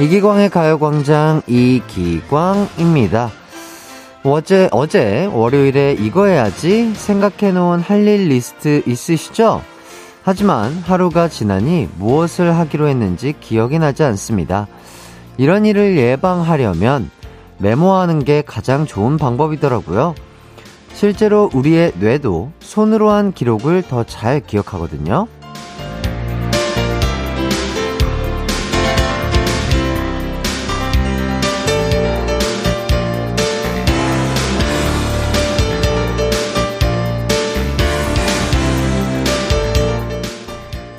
이기광의 가요광장 이기광입니다. 어제, 어제 월요일에 이거 해야지 생각해놓은 할 일 리스트 있으시죠? 하지만 하루가 지나니 무엇을 하기로 했는지 기억이 나지 않습니다. 이런 일을 예방하려면 메모하는 게 가장 좋은 방법이더라고요. 실제로 우리의 뇌도 손으로 한 기록을 더 잘 기억하거든요.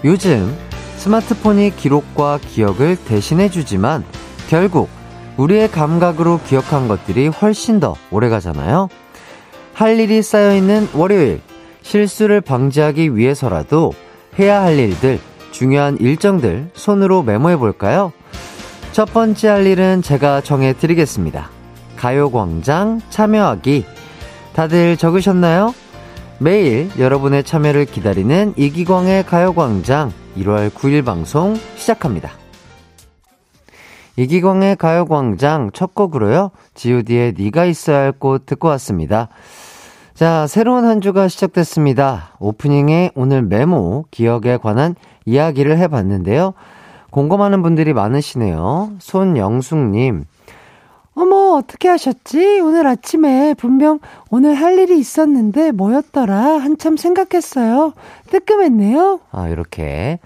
요즘 스마트폰이 기록과 기억을 대신해주지만 결국 우리의 감각으로 기억한 것들이 훨씬 더 오래 가잖아요. 할 일이 쌓여있는 월요일, 실수를 방지하기 위해서라도 해야 할 일들, 중요한 일정들 손으로 메모해 볼까요? 첫 번째 할 일은 제가 정해 드리겠습니다. 가요광장 참여하기. 다들 적으셨나요? 매일 여러분의 참여를 기다리는 이기광의 가요광장 1월 9일 방송 시작합니다. 이기광의 가요광장 첫 곡으로요. god의 네가 있어야 할 곳 듣고 왔습니다. 자, 새로운 한 주가 시작됐습니다. 오프닝에 오늘 메모, 기억에 관한 이야기를 해봤는데요. 공감하는 분들이 많으시네요. 손영숙님, 어머, 어떻게 하셨지? 오늘 아침에 분명 오늘 할 일이 있었는데 뭐였더라? 한참 생각했어요. 뜨끔했네요. 아, 이렇게.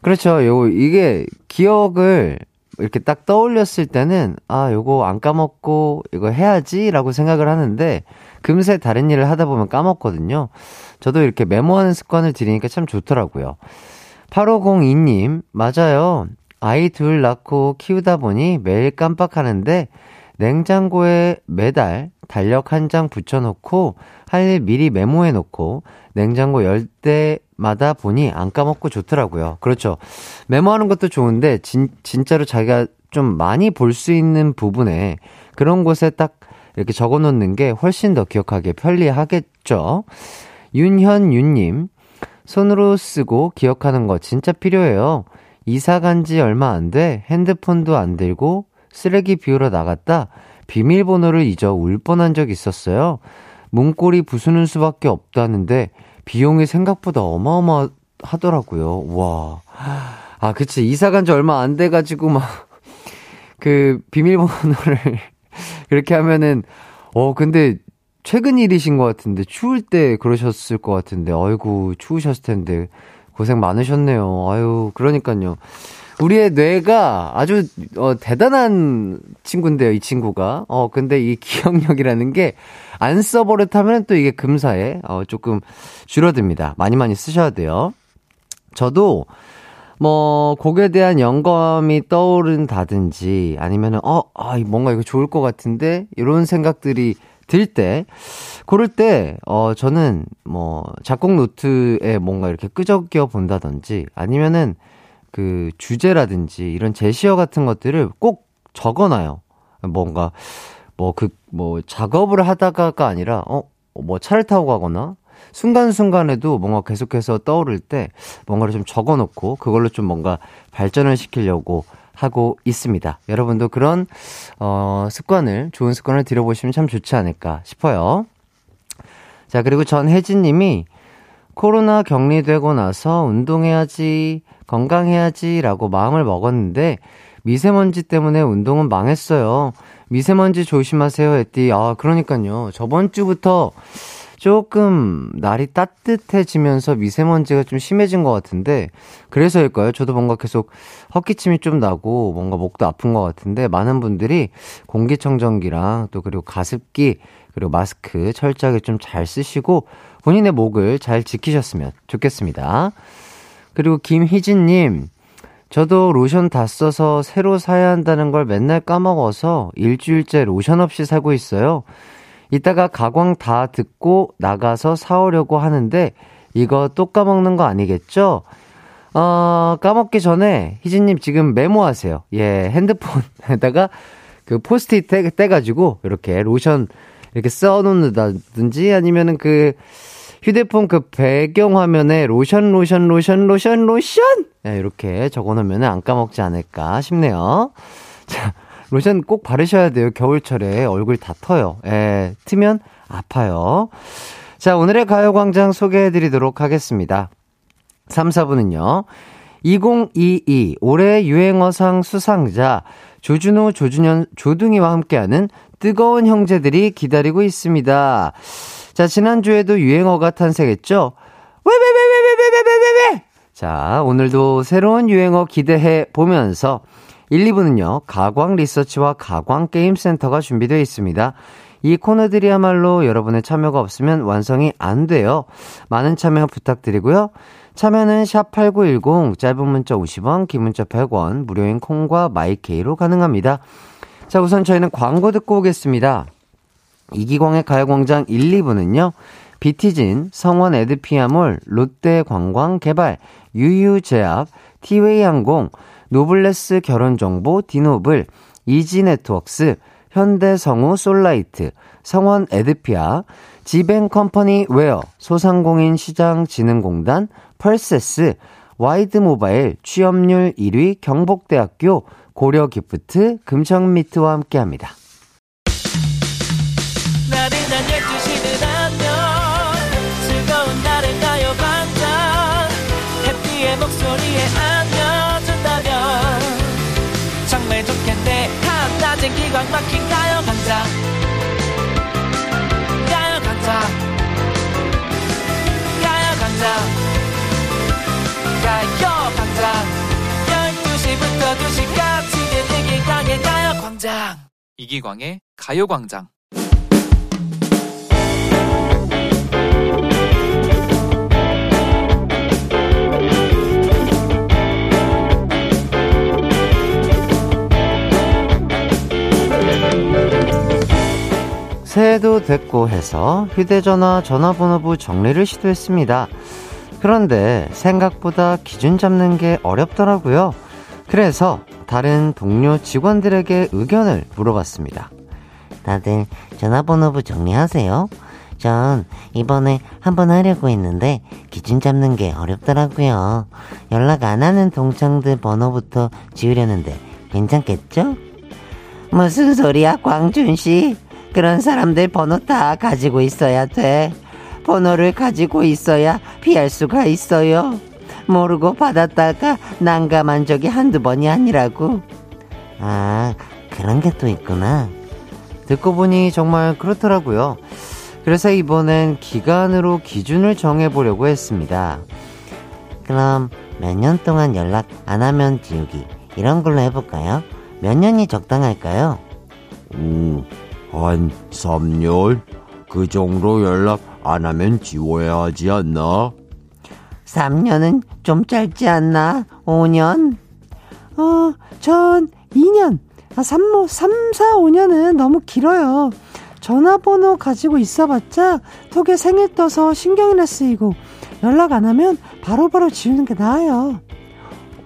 그렇죠. 요, 이게 기억을 이렇게 딱 떠올렸을 때는, 아, 요거 안 까먹고 이거 해야지 라고 생각을 하는데, 금세 다른 일을 하다 보면 까먹거든요. 저도 이렇게 메모하는 습관을 들이니까 참 좋더라고요. 8502님, 맞아요. 아이 둘 낳고 키우다 보니 매일 깜빡하는데 냉장고에 매달 달력 한 장 붙여놓고 할 일 미리 메모해놓고 냉장고 열 때마다 보니 안 까먹고 좋더라고요. 그렇죠. 메모하는 것도 좋은데 진, 진짜로 자기가 좀 많이 볼 수 있는 부분에 그런 곳에 딱 이렇게 적어 놓는 게 훨씬 더 기억하기 편리하겠죠. 윤현윤님, 손으로 쓰고 기억하는 거 진짜 필요해요. 이사 간 지 얼마 안 돼 핸드폰도 안 들고 쓰레기 비우러 나갔다 비밀번호를 잊어 울 뻔한 적 있었어요. 문고리 부수는 수밖에 없다는데 비용이 생각보다 어마어마하더라고요. 와. 아, 그치. 이사 간 지 얼마 안 돼가지고 막, 그, 비밀번호를 그렇게 하면은, 어, 근데 최근 일이신 것 같은데, 추울 때 그러셨을 것 같은데, 아이고, 추우셨을 텐데, 고생 많으셨네요. 아유, 그러니까요. 우리의 뇌가 아주 어, 대단한 친구인데요, 이 친구가. 어, 근데 이 기억력이라는 게 안 써버릇하면 또 이게 금사에 어, 조금 줄어듭니다. 많이 많이 쓰셔야 돼요. 저도 뭐 곡에 대한 영감이 떠오른다든지 아니면은 어, 아, 뭔가 이거 좋을 것 같은데 이런 생각들이 들 때, 그럴 때, 어, 저는 뭐, 작곡 노트에 뭔가 이렇게 끄적여 본다든지, 아니면은 그 주제라든지 이런 제시어 같은 것들을 꼭 적어놔요. 뭔가 뭐 그뭐 그, 뭐 작업을 하다가가 아니라 어 뭐 차를 타고 가거나 순간순간에도 뭔가 계속해서 떠오를 때 뭔가를 좀 적어놓고 그걸로 좀 뭔가 발전을 시키려고 하고 있습니다. 여러분도 그런 어 습관을 좋은 습관을 들여보시면 참 좋지 않을까 싶어요. 자 그리고 전혜진님이 코로나 격리되고 나서 운동해야지 건강해야지라고 마음을 먹었는데 미세먼지 때문에 운동은 망했어요. 미세먼지 조심하세요 했디. 아, 그러니까요. 저번 주부터 조금 날이 따뜻해지면서 미세먼지가 좀 심해진 것 같은데 그래서일까요? 저도 뭔가 계속 헛기침이 좀 나고 뭔가 목도 아픈 것 같은데 많은 분들이 공기청정기랑 또 그리고 가습기 그리고 마스크 철저하게 좀 잘 쓰시고 본인의 목을 잘 지키셨으면 좋겠습니다. 그리고 김희진님, 저도 로션 다 써서 새로 사야 한다는 걸 맨날 까먹어서 일주일째 로션 없이 살고 있어요. 이따가 가광 다 듣고 나가서 사오려고 하는데 이거 또 까먹는 거 아니겠죠? 어, 까먹기 전에 희진님 지금 메모하세요. 예, 핸드폰에다가 그 포스트잇 떼, 떼가지고 이렇게 로션 이렇게 써놓는다든지 아니면은 그 휴대폰 그 배경화면에 로션, 로션, 로션, 로션, 로션! 네, 이렇게 적어 놓으면 안 까먹지 않을까 싶네요. 자, 로션 꼭 바르셔야 돼요. 겨울철에 얼굴 다 터요. 예, 트면 아파요. 자, 오늘의 가요광장 소개해 드리도록 하겠습니다. 3, 4분은요. 2022 올해 유행어상 수상자 조준호, 조준현, 조둥이와 함께하는 뜨거운 형제들이 기다리고 있습니다. 자, 지난주에도 유행어가 탄생했죠? 왜, 왜, 왜, 왜, 왜, 왜, 왜, 왜, 왜, 왜? 자, 오늘도 새로운 유행어 기대해 보면서 1, 2부는요, 가광 리서치와 가광 게임센터가 준비되어 있습니다. 이 코너들이야말로 여러분의 참여가 없으면 완성이 안 돼요. 많은 참여 부탁드리고요. 참여는 샵8910, 짧은 문자 50원, 긴 문자 100원, 무료인 콩과 마이케이로 가능합니다. 자, 우선 저희는 광고 듣고 오겠습니다. 이기광의 가요광장 1, 2부는요, 비티진, 성원 에드피아몰, 롯데관광개발, 유유제약, 티웨이항공, 노블레스 결혼정보 디노블, 이지네트웍스, 현대성우 솔라이트, 성원 에드피아, 지벤컴퍼니 웨어, 소상공인 시장진흥공단, 펄세스, 와이드모바일, 취업률 1위 경복대학교, 고려기프트, 금성미트와 함께합니다. 기광 막힌 가요광장 가요광장 가요광장 가요광장 12시부터 2시까지 이기광의 가요 광장. 이기광의 가요 광장 새해도 됐고 해서 휴대전화 전화번호부 정리를 시도했습니다. 그런데 생각보다 기준 잡는 게 어렵더라고요. 그래서 다른 동료 직원들에게 의견을 물어봤습니다. 다들 전화번호부 정리하세요. 전 이번에 한번 하려고 했는데 기준 잡는 게 어렵더라고요. 연락 안 하는 동창들 번호부터 지우려는데 괜찮겠죠? 무슨 소리야, 광준 씨? 그런 사람들 번호 다 가지고 있어야 돼. 번호를 가지고 있어야 피할 수가 있어요. 모르고 받았다가 난감한 적이 한두 번이 아니라고. 아, 그런 게 또 있구나. 듣고 보니 정말 그렇더라고요. 그래서 이번엔 기간으로 기준을 정해보려고 했습니다. 그럼 몇 년 동안 연락 안 하면 지우기. 이런 걸로 해볼까요? 몇 년이 적당할까요? 오, 한 3년? 그 정도 연락 안 하면 지워야 하지 않나? 3년은 좀 짧지 않나? 5년? 어, 전 2년. 아, 3, 3, 4, 5년은 너무 길어요. 전화번호 가지고 있어봤자 톡에 생일 떠서 신경이나 쓰이고 연락 안 하면 바로바로 바로 지우는 게 나아요.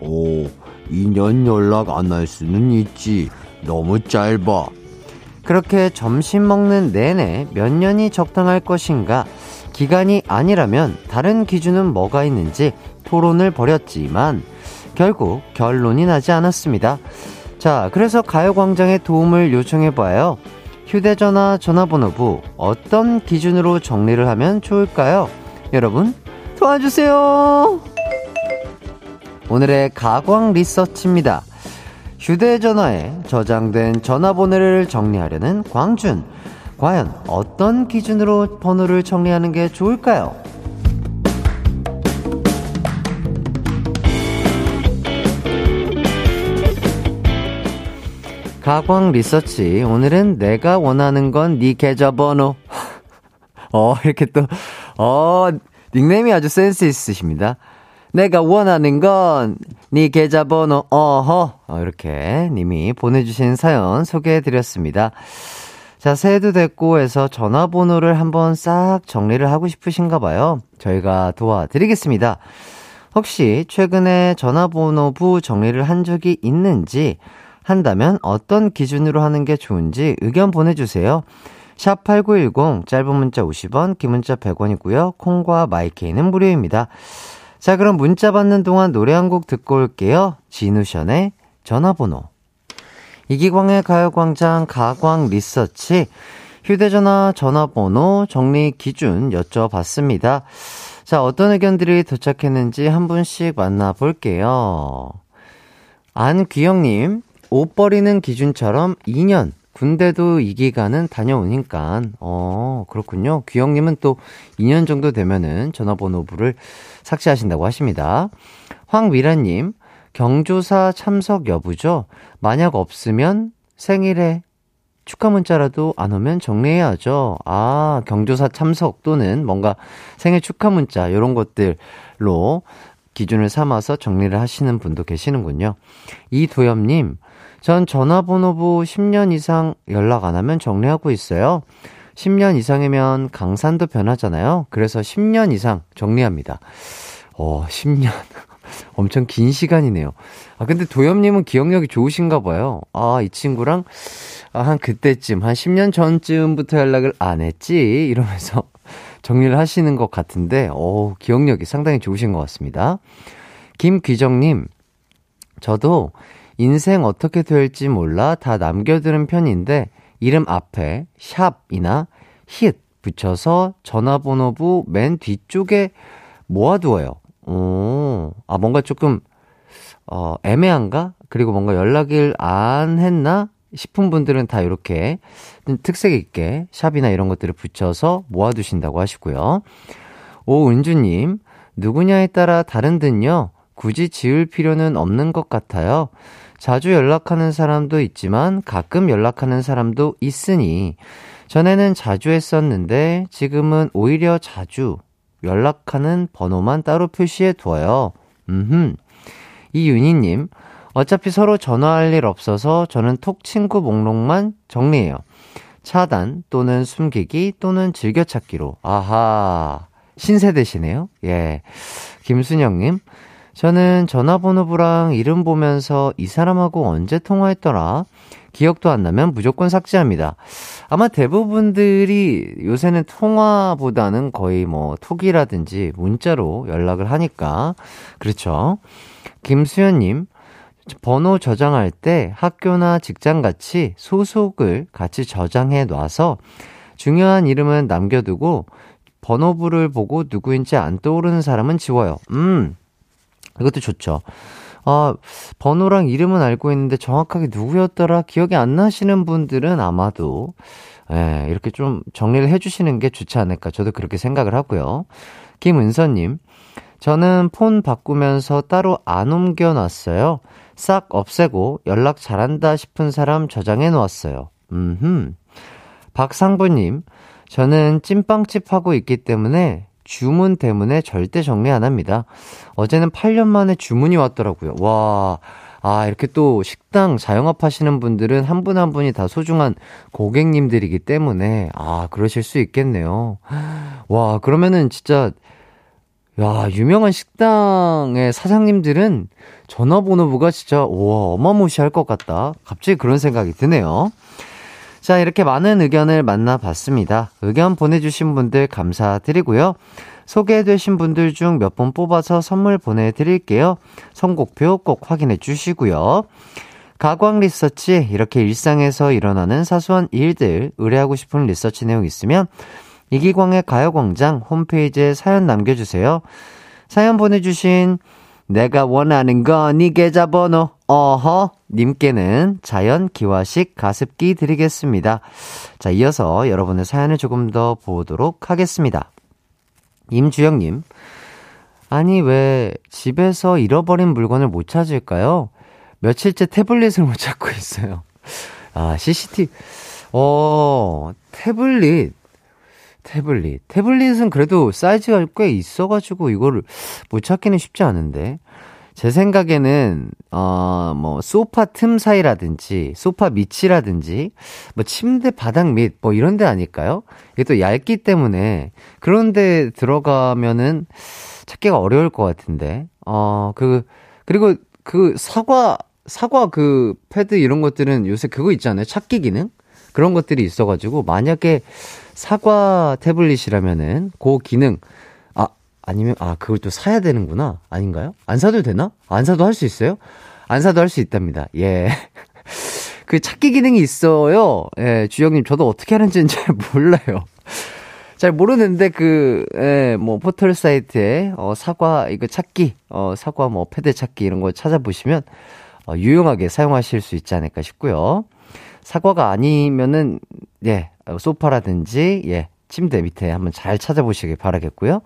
오, 2년 연락 안 할 수는 있지. 너무 짧아. 그렇게 점심 먹는 내내 몇 년이 적당할 것인가, 기간이 아니라면 다른 기준은 뭐가 있는지 토론을 벌였지만 결국 결론이 나지 않았습니다. 자, 그래서 가요광장의 도움을 요청해봐요. 휴대전화 전화번호부 어떤 기준으로 정리를 하면 좋을까요? 여러분, 도와주세요! 오늘의 가광 리서치입니다. 휴대전화에 저장된 전화번호를 정리하려는 광준. 과연 어떤 기준으로 번호를 정리하는 게 좋을까요? 가광 리서치. 오늘은 내가 원하는 건 네 계좌번호. 어, 이렇게 또, 어, 닉네임이 아주 센스 있으십니다. 내가 원하는 건 네 계좌번호 어허 어, 이렇게 님이 보내주신 사연 소개해드렸습니다. 자 새해도 됐고 해서 전화번호를 한번 싹 정리를 하고 싶으신가 봐요. 저희가 도와드리겠습니다. 혹시 최근에 전화번호부 정리를 한 적이 있는지 한다면 어떤 기준으로 하는 게 좋은지 의견 보내주세요. 샵8910, 짧은 문자 50원, 긴 문자 100원이고요. 콩과 마이케이는 무료입니다. 자, 그럼 문자 받는 동안 노래 한 곡 듣고 올게요. 진우션의 전화번호. 이기광의 가요광장 가광 리서치. 휴대전화 전화번호 정리 기준 여쭤봤습니다. 자, 어떤 의견들이 도착했는지 한 분씩 만나볼게요. 안귀영님, 옷 버리는 기준처럼 2년, 군대도 이 기간은 다녀오니까, 어, 그렇군요. 귀영님은 또 2년 정도 되면은 전화번호부를 삭제하신다고 하십니다. 황미라님, 경조사 참석 여부죠? 만약 없으면 생일에 축하 문자라도 안 오면 정리해야죠. 아, 경조사 참석 또는 뭔가 생일 축하 문자, 이런 것들로 기준을 삼아서 정리를 하시는 분도 계시는군요. 이도엽님, 전 전화번호부 10년 이상 연락 안 하면 정리하고 있어요. 10년 이상이면 강산도 변하잖아요. 그래서 10년 이상 정리합니다. 어, 10년. 엄청 긴 시간이네요. 아, 근데 도엽님은 기억력이 좋으신가 봐요. 아, 이 친구랑, 아, 한 그때쯤, 한 10년 전쯤부터 연락을 안 했지? 이러면서 정리를 하시는 것 같은데, 어 기억력이 상당히 좋으신 것 같습니다. 김귀정님, 저도 인생 어떻게 될지 몰라 다 남겨두는 편인데 이름 앞에 샵이나 힛 붙여서 전화번호부 맨 뒤쪽에 모아두어요. 오, 아, 뭔가 조금, 어, 애매한가? 그리고 뭔가 연락을 안 했나? 싶은 분들은 다 이렇게 특색 있게 샵이나 이런 것들을 붙여서 모아두신다고 하시고요. 오은주님, 누구냐에 따라 다른 듯요. 굳이 지을 필요는 없는 것 같아요. 자주 연락하는 사람도 있지만 가끔 연락하는 사람도 있으니 전에는 자주 했었는데 지금은 오히려 자주 연락하는 번호만 따로 표시해 두어요. 음흠. 이윤희님, 어차피 서로 전화할 일 없어서 저는 톡 친구 목록만 정리해요. 차단 또는 숨기기 또는 즐겨찾기로. 아하. 신세대시네요. 예. 김순영님, 저는 전화번호부랑 이름 보면서 이 사람하고 언제 통화했더라? 기억도 안 나면 무조건 삭제합니다. 아마 대부분들이 요새는 통화보다는 거의 뭐 톡이라든지 문자로 연락을 하니까. 그렇죠. 김수현님, 번호 저장할 때 학교나 직장 같이 소속을 같이 저장해 놔서 중요한 이름은 남겨두고 번호부를 보고 누구인지 안 떠오르는 사람은 지워요. 음, 이것도 좋죠. 아, 번호랑 이름은 알고 있는데 정확하게 누구였더라 기억이 안 나시는 분들은 아마도 예, 이렇게 좀 정리를 해주시는 게 좋지 않을까. 저도 그렇게 생각을 하고요. 김은서님, 저는 폰 바꾸면서 따로 안 옮겨놨어요. 싹 없애고 연락 잘한다 싶은 사람 저장해 놓았어요. 음흠. 박상부님, 저는 찐빵집 하고 있기 때문에 주문 때문에 절대 정리 안 합니다. 어제는 8년 만에 주문이 왔더라고요. 와, 아, 이렇게 또 식당 자영업 하시는 분들은 한 분한 한 분이 다 소중한 고객님들이기 때문에, 아, 그러실 수 있겠네요. 와, 그러면은 진짜, 야, 유명한 식당의 사장님들은 전화번호부가 진짜, 와, 어마무시할 것 같다. 갑자기 그런 생각이 드네요. 자, 이렇게 많은 의견을 만나봤습니다. 의견 보내주신 분들 감사드리고요. 소개되신 분들 중 몇 분 뽑아서 선물 보내드릴게요. 선곡표 꼭 확인해 주시고요. 가광 리서치, 이렇게 일상에서 일어나는 사소한 일들, 의뢰하고 싶은 리서치 내용 있으면 이기광의 가요광장 홈페이지에 사연 남겨주세요. 사연 보내주신 내가 원하는 건 이 계좌번호 어허 님께는 자연 기화식 가습기 드리겠습니다. 자, 이어서 여러분의 사연을 조금 더 보도록 하겠습니다. 임주영님, 아니 왜 집에서 잃어버린 물건을 못 찾을까요? 며칠째 태블릿을 못 찾고 있어요. 아, CCTV, 어, 태블릿. 태블릿. 태블릿은 그래도 사이즈가 꽤 있어가지고 이거를 못 찾기는 쉽지 않은데. 제 생각에는, 어, 뭐, 소파 틈 사이라든지, 소파 밑이라든지, 뭐, 침대 바닥 밑, 뭐, 이런 데 아닐까요? 이게 또 얇기 때문에, 그런 데 들어가면은 찾기가 어려울 것 같은데, 어, 그, 그리고 그 사과, 사과 그 패드 이런 것들은 요새 그거 있잖아요. 찾기 기능? 그런 것들이 있어가지고 만약에 사과 태블릿이라면은 그 기능 아 아니면 아 그걸 또 사야 되는구나 아닌가요? 안 사도 되나? 안 사도 할 수 있어요? 안 사도 할 수 있답니다. 예. 그 찾기 기능이 있어요. 예, 주영님 저도 어떻게 하는지는 잘 몰라요. 잘 모르는데 그, 예, 뭐 포털 사이트에 어 사과 이거 찾기, 어 사과 뭐 패드 찾기 이런 거 찾아보시면 어, 유용하게 사용하실 수 있지 않을까 싶고요. 사과가 아니면은 예, 소파라든지 예, 침대 밑에 한번 잘 찾아보시길 바라겠고요.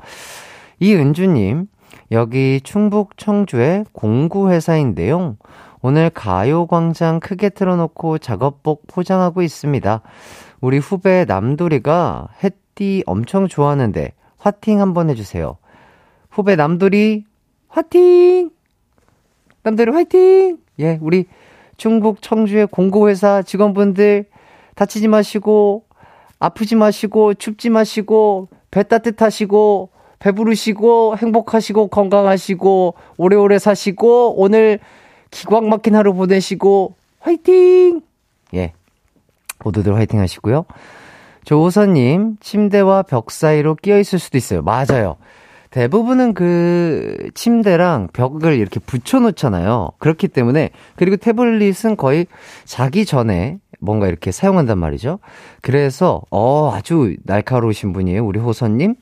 이은주님, 여기 충북 청주의 공구회사인데요. 오늘 가요광장 크게 틀어놓고 작업복 포장하고 있습니다. 우리 후배 남돌이가 햇띠 엄청 좋아하는데 화팅 한번 해주세요. 후배 남돌이 화팅! 남돌이 화이팅! 예, 우리 충북 청주의 공고회사 직원분들 다치지 마시고 아프지 마시고 춥지 마시고 배 따뜻하시고 배부르시고 행복하시고 건강하시고 오래오래 사시고 오늘 기광 막힌 하루 보내시고 화이팅! 예. 모두들 화이팅 하시고요. 조호선님, 침대와 벽 사이로 끼어 있을 수도 있어요. 맞아요. 대부분은 그 침대랑 벽을 이렇게 붙여놓잖아요. 그렇기 때문에, 그리고 태블릿은 거의 자기 전에 뭔가 이렇게 사용한단 말이죠. 그래서, 어, 아주 날카로우신 분이에요. 우리 호선님.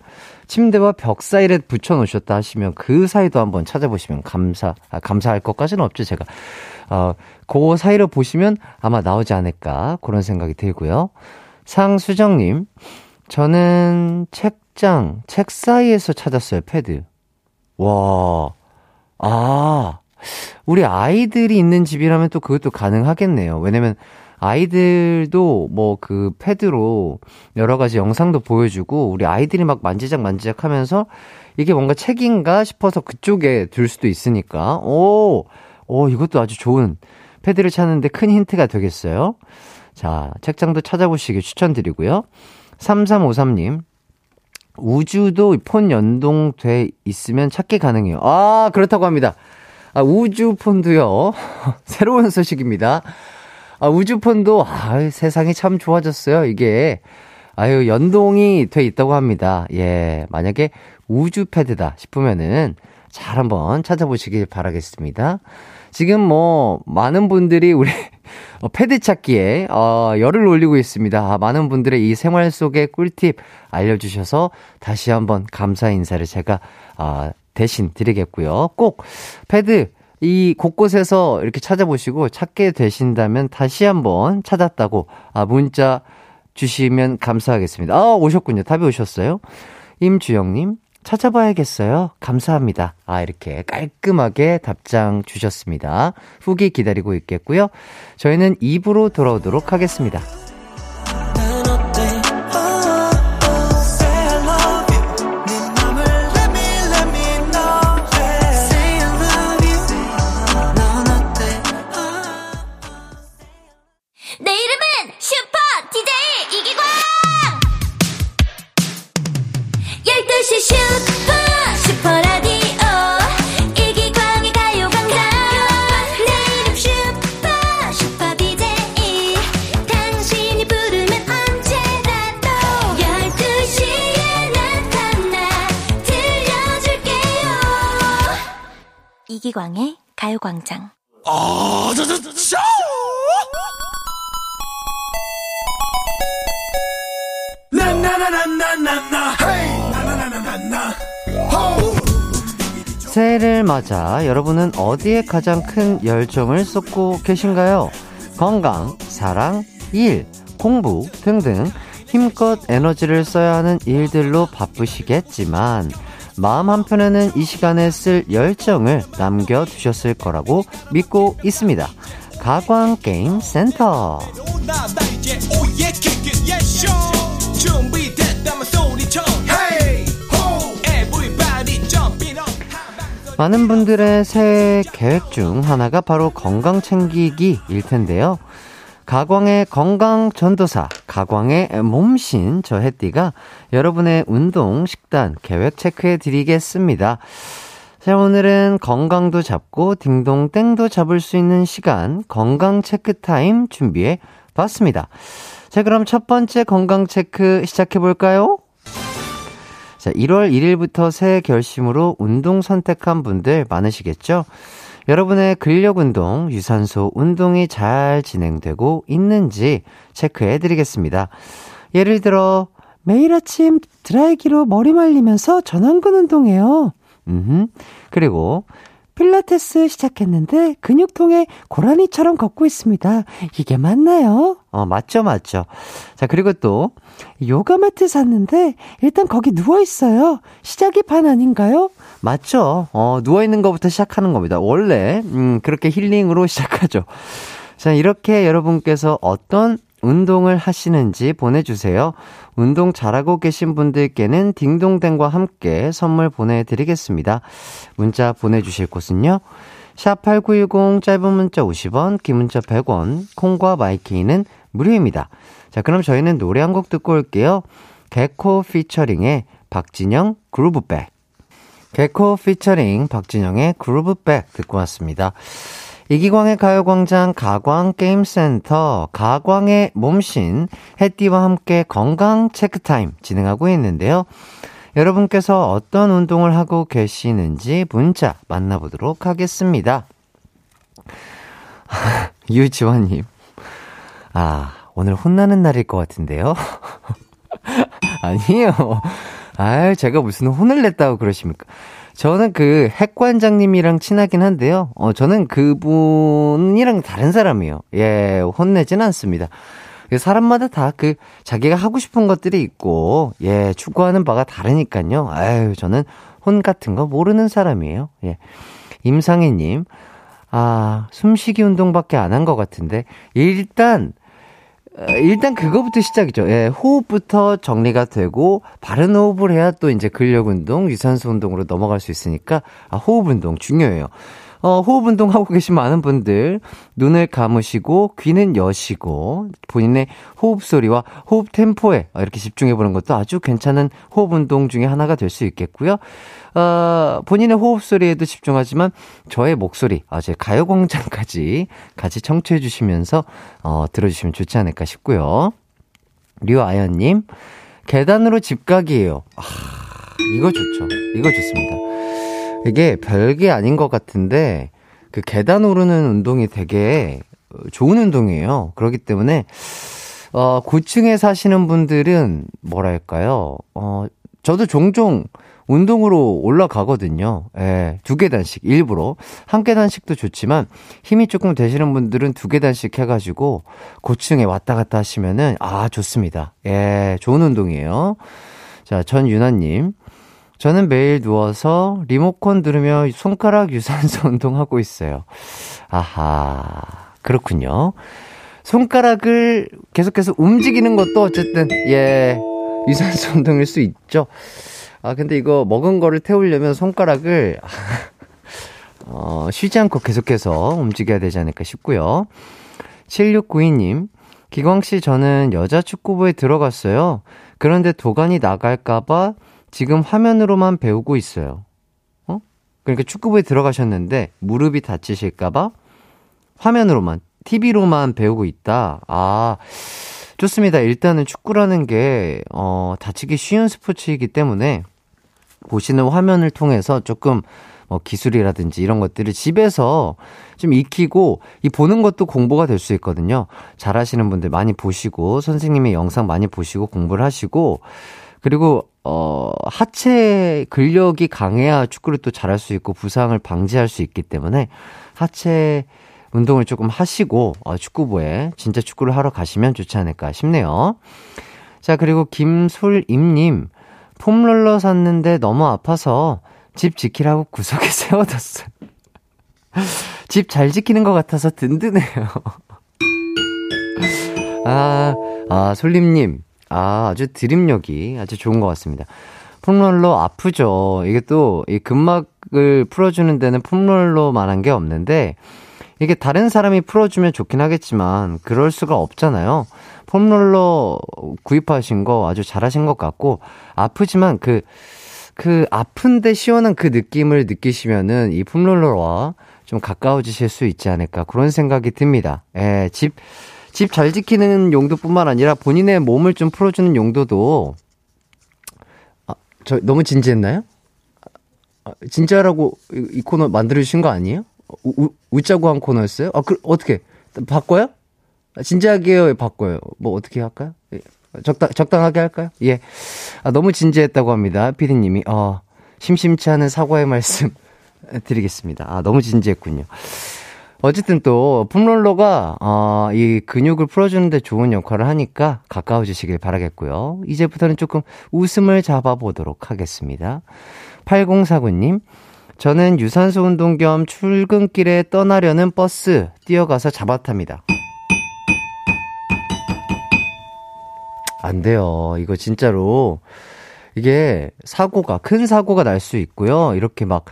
침대와 벽 사이에 붙여놓으셨다 하시면 그 사이도 한번 찾아보시면 감사, 아, 감사할 것까지는 없죠, 제가. 어, 그 사이로 보시면 아마 나오지 않을까, 그런 생각이 들고요. 상수정님, 저는 책장, 책 사이에서 찾았어요, 패드. 와, 아, 우리 아이들이 있는 집이라면 또 그것도 가능하겠네요. 왜냐면 아이들도 뭐 그 패드로 여러 가지 영상도 보여주고 우리 아이들이 막 만지작 만지작 하면서 이게 뭔가 책인가 싶어서 그쪽에 둘 수도 있으니까 오, 오 이것도 아주 좋은 패드를 찾는데 큰 힌트가 되겠어요. 자, 책장도 찾아보시길 추천드리고요. 3353님, 우주도 폰 연동돼 있으면 찾기 가능해요. 아, 그렇다고 합니다. 아, 우주폰도요. 새로운 소식입니다. 아, 우주폰도, 아, 세상이 참 좋아졌어요. 이게, 아유, 연동이 돼 있다고 합니다. 예, 만약에 우주 패드다 싶으면은 잘 한번 찾아보시길 바라겠습니다. 지금 뭐, 많은 분들이 우리, 어, 패드 찾기에, 어, 열을 올리고 있습니다. 아, 많은 분들의 이 생활 속의 꿀팁 알려주셔서 다시 한번 감사 인사를 제가, 어, 대신 드리겠고요. 꼭 패드 이 곳곳에서 이렇게 찾아보시고 찾게 되신다면 다시 한번 찾았다고 아, 문자 주시면 감사하겠습니다. 아, 오셨군요. 답이 오셨어요. 임주영님, 찾아봐야겠어요. 감사합니다. 아, 이렇게 깔끔하게 답장 주셨습니다. 후기 기다리고 있겠고요. 저희는 입으로 돌아오도록 하겠습니다. 이기광의 가요광장. 새해를 맞아 여러분은 어디에 가장 큰 열정을 쏟고 계신가요? 건강, 사랑, 일, 공부 등등 힘껏 에너지를 써야 하는 일들로 바쁘시겠지만 마음 한편에는 이 시간에 쓸 열정을 남겨두셨을 거라고 믿고 있습니다. 가광게임 센터. 많은 분들의 새해 계획 중 하나가 바로 건강 챙기기일 텐데요. 가광의 건강 전도사, 가광의 몸신 저 해띠가 여러분의 운동, 식단, 계획 체크해 드리겠습니다. 자, 오늘은 건강도 잡고 딩동땡도 잡을 수 있는 시간, 건강 체크 타임 준비해 받습니다. 자, 그럼 첫 번째 건강 체크 시작해 볼까요? 자, 1월 1일부터 새 결심으로 운동 선택한 분들 많으시겠죠? 여러분의 근력 운동, 유산소 운동이 잘 진행되고 있는지 체크해 드리겠습니다. 예를 들어, 매일 아침 드라이기로 머리 말리면서 전완근 운동해요. 음, 그리고 필라테스 시작했는데 근육통에 고라니처럼 걷고 있습니다. 이게 맞나요? 어, 맞죠, 맞죠. 자, 그리고 또 요가 매트 샀는데 일단 거기 누워 있어요. 시작이 반 아닌가요? 맞죠. 어, 누워있는 것부터 시작하는 겁니다. 원래, 음, 그렇게 힐링으로 시작하죠. 자, 이렇게 여러분께서 어떤 운동을 하시는지 보내주세요. 운동 잘하고 계신 분들께는 딩동댕과 함께 선물 보내드리겠습니다. 문자 보내주실 곳은요. 샵8910 짧은 문자 50원, 긴 문자 100원, 콩과 마이케이는 무료입니다. 자, 그럼 저희는 노래 한 곡 듣고 올게요. 개코 피처링의 박진영 그루브백. 개코 피처링 박진영의 그루브백 듣고 왔습니다. 이기광의 가요광장 가광게임센터 가광의 몸신 해띠와 함께 건강 체크타임 진행하고 있는데요. 여러분께서 어떤 운동을 하고 계시는지 문자 만나보도록 하겠습니다. 유지원님. 아, 오늘 혼나는 날일 것 같은데요? 아니에요. 아유, 제가 무슨 혼을 냈다고 그러십니까? 저는 그 핵관장님이랑 친하긴 한데요. 어, 저는 그분이랑 다른 사람이에요. 예, 혼내진 않습니다. 사람마다 다 그 자기가 하고 싶은 것들이 있고, 예, 추구하는 바가 다르니까요. 아유, 저는 혼 같은 거 모르는 사람이에요. 예. 임상희님, 아, 숨쉬기 운동밖에 안 한 것 같은데, 일단, 어, 일단 그거부터 시작이죠. 예, 호흡부터 정리가 되고 바른 호흡을 해야 또 이제 근력 운동, 유산소 운동으로 넘어갈 수 있으니까 아, 호흡 운동 중요해요. 어, 호흡 운동 하고 계신 많은 분들 눈을 감으시고 귀는 여시고 본인의 호흡 소리와 호흡 템포에 이렇게 집중해 보는 것도 아주 괜찮은 호흡 운동 중에 하나가 될 수 있겠고요. 어, 본인의 호흡 소리에도 집중하지만 저의 목소리, 아, 제 가요광장까지 같이 청취해 주시면서 어, 들어주시면 좋지 않을까 싶고요. 류아연님, 계단으로 집 가기예요. 아, 이거 좋죠. 이거 좋습니다. 이게 별게 아닌 것 같은데 그 계단 오르는 운동이 되게 좋은 운동이에요. 그렇기 때문에 어, 고층에 사시는 분들은 뭐랄까요? 어, 저도 종종 운동으로 올라가거든요. 예, 두 계단씩 일부러 한 계단씩도 좋지만 힘이 조금 되시는 분들은 두 계단씩 해가지고 고층에 왔다 갔다 하시면은 아 좋습니다. 예, 좋은 운동이에요. 자, 전윤아님. 저는 매일 누워서 리모컨 들으며 손가락 유산소 운동하고 있어요. 아하, 그렇군요. 손가락을 계속해서 움직이는 것도 어쨌든, 예, 유산소 운동일 수 있죠. 아, 근데 이거 먹은 거를 태우려면 손가락을, 어, 쉬지 않고 계속해서 움직여야 되지 않을까 싶고요. 7692님, 기광씨, 저는 여자 축구부에 들어갔어요. 그런데 도관이 나갈까봐 지금 화면으로만 배우고 있어요. 어? 그러니까 축구부에 들어가셨는데 무릎이 다치실까봐 화면으로만, TV로만 배우고 있다. 아, 좋습니다. 일단은 축구라는 게, 어, 다치기 쉬운 스포츠이기 때문에 보시는 화면을 통해서 조금 뭐 기술이라든지 이런 것들을 집에서 좀 익히고 이 보는 것도 공부가 될 수 있거든요. 잘하시는 분들 많이 보시고 선생님의 영상 많이 보시고 공부를 하시고 그리고 어 하체 근력이 강해야 축구를 또 잘할 수 있고 부상을 방지할 수 있기 때문에 하체 운동을 조금 하시고 어, 축구부에 진짜 축구를 하러 가시면 좋지 않을까 싶네요. 자 그리고 김솔임님 폼롤러 샀는데 너무 아파서 집 지키라고 구석에 세워뒀어요. 집 잘 지키는 것 같아서 든든해요. 아, 아, 솔림님. 아, 아주 드림력이 아주 좋은 것 같습니다. 폼롤러 아프죠. 이게 또, 이 근막을 풀어주는 데는 폼롤러만한 게 없는데, 이게 다른 사람이 풀어주면 좋긴 하겠지만, 그럴 수가 없잖아요. 폼롤러 구입하신 거 아주 잘하신 것 같고, 아프지만 그, 그 아픈데 시원한 그 느낌을 느끼시면은 이 폼롤러와 좀 가까워지실 수 있지 않을까 그런 생각이 듭니다. 예, 집 집 잘 지키는 용도뿐만 아니라 본인의 몸을 좀 풀어주는 용도도 아, 저 너무 진지했나요? 아, 진짜라고 이, 이 코너 만들어주신 거 아니에요? 우, 우, 웃자고 한 코너였어요? 아, 그, 어떻게? 바꿔요? 아, 진지하게요? 바꿔요? 뭐, 어떻게 할까요? 예. 적당, 적당하게 할까요? 예. 아, 너무 진지했다고 합니다. 피디님이. 어, 심심치 않은 사과의 말씀 드리겠습니다. 아, 너무 진지했군요. 어쨌든 또 폼롤러가 어, 이 근육을 풀어주는데 좋은 역할을 하니까 가까워지시길 바라겠고요. 이제부터는 조금 웃음을 잡아보도록 하겠습니다. 8049님, 저는 유산소 운동 겸 출근길에 떠나려는 버스 뛰어가서 잡아탑니다. 안 돼요. 이거 진짜로. 이게 사고가, 큰 사고가 날 수 있고요. 이렇게 막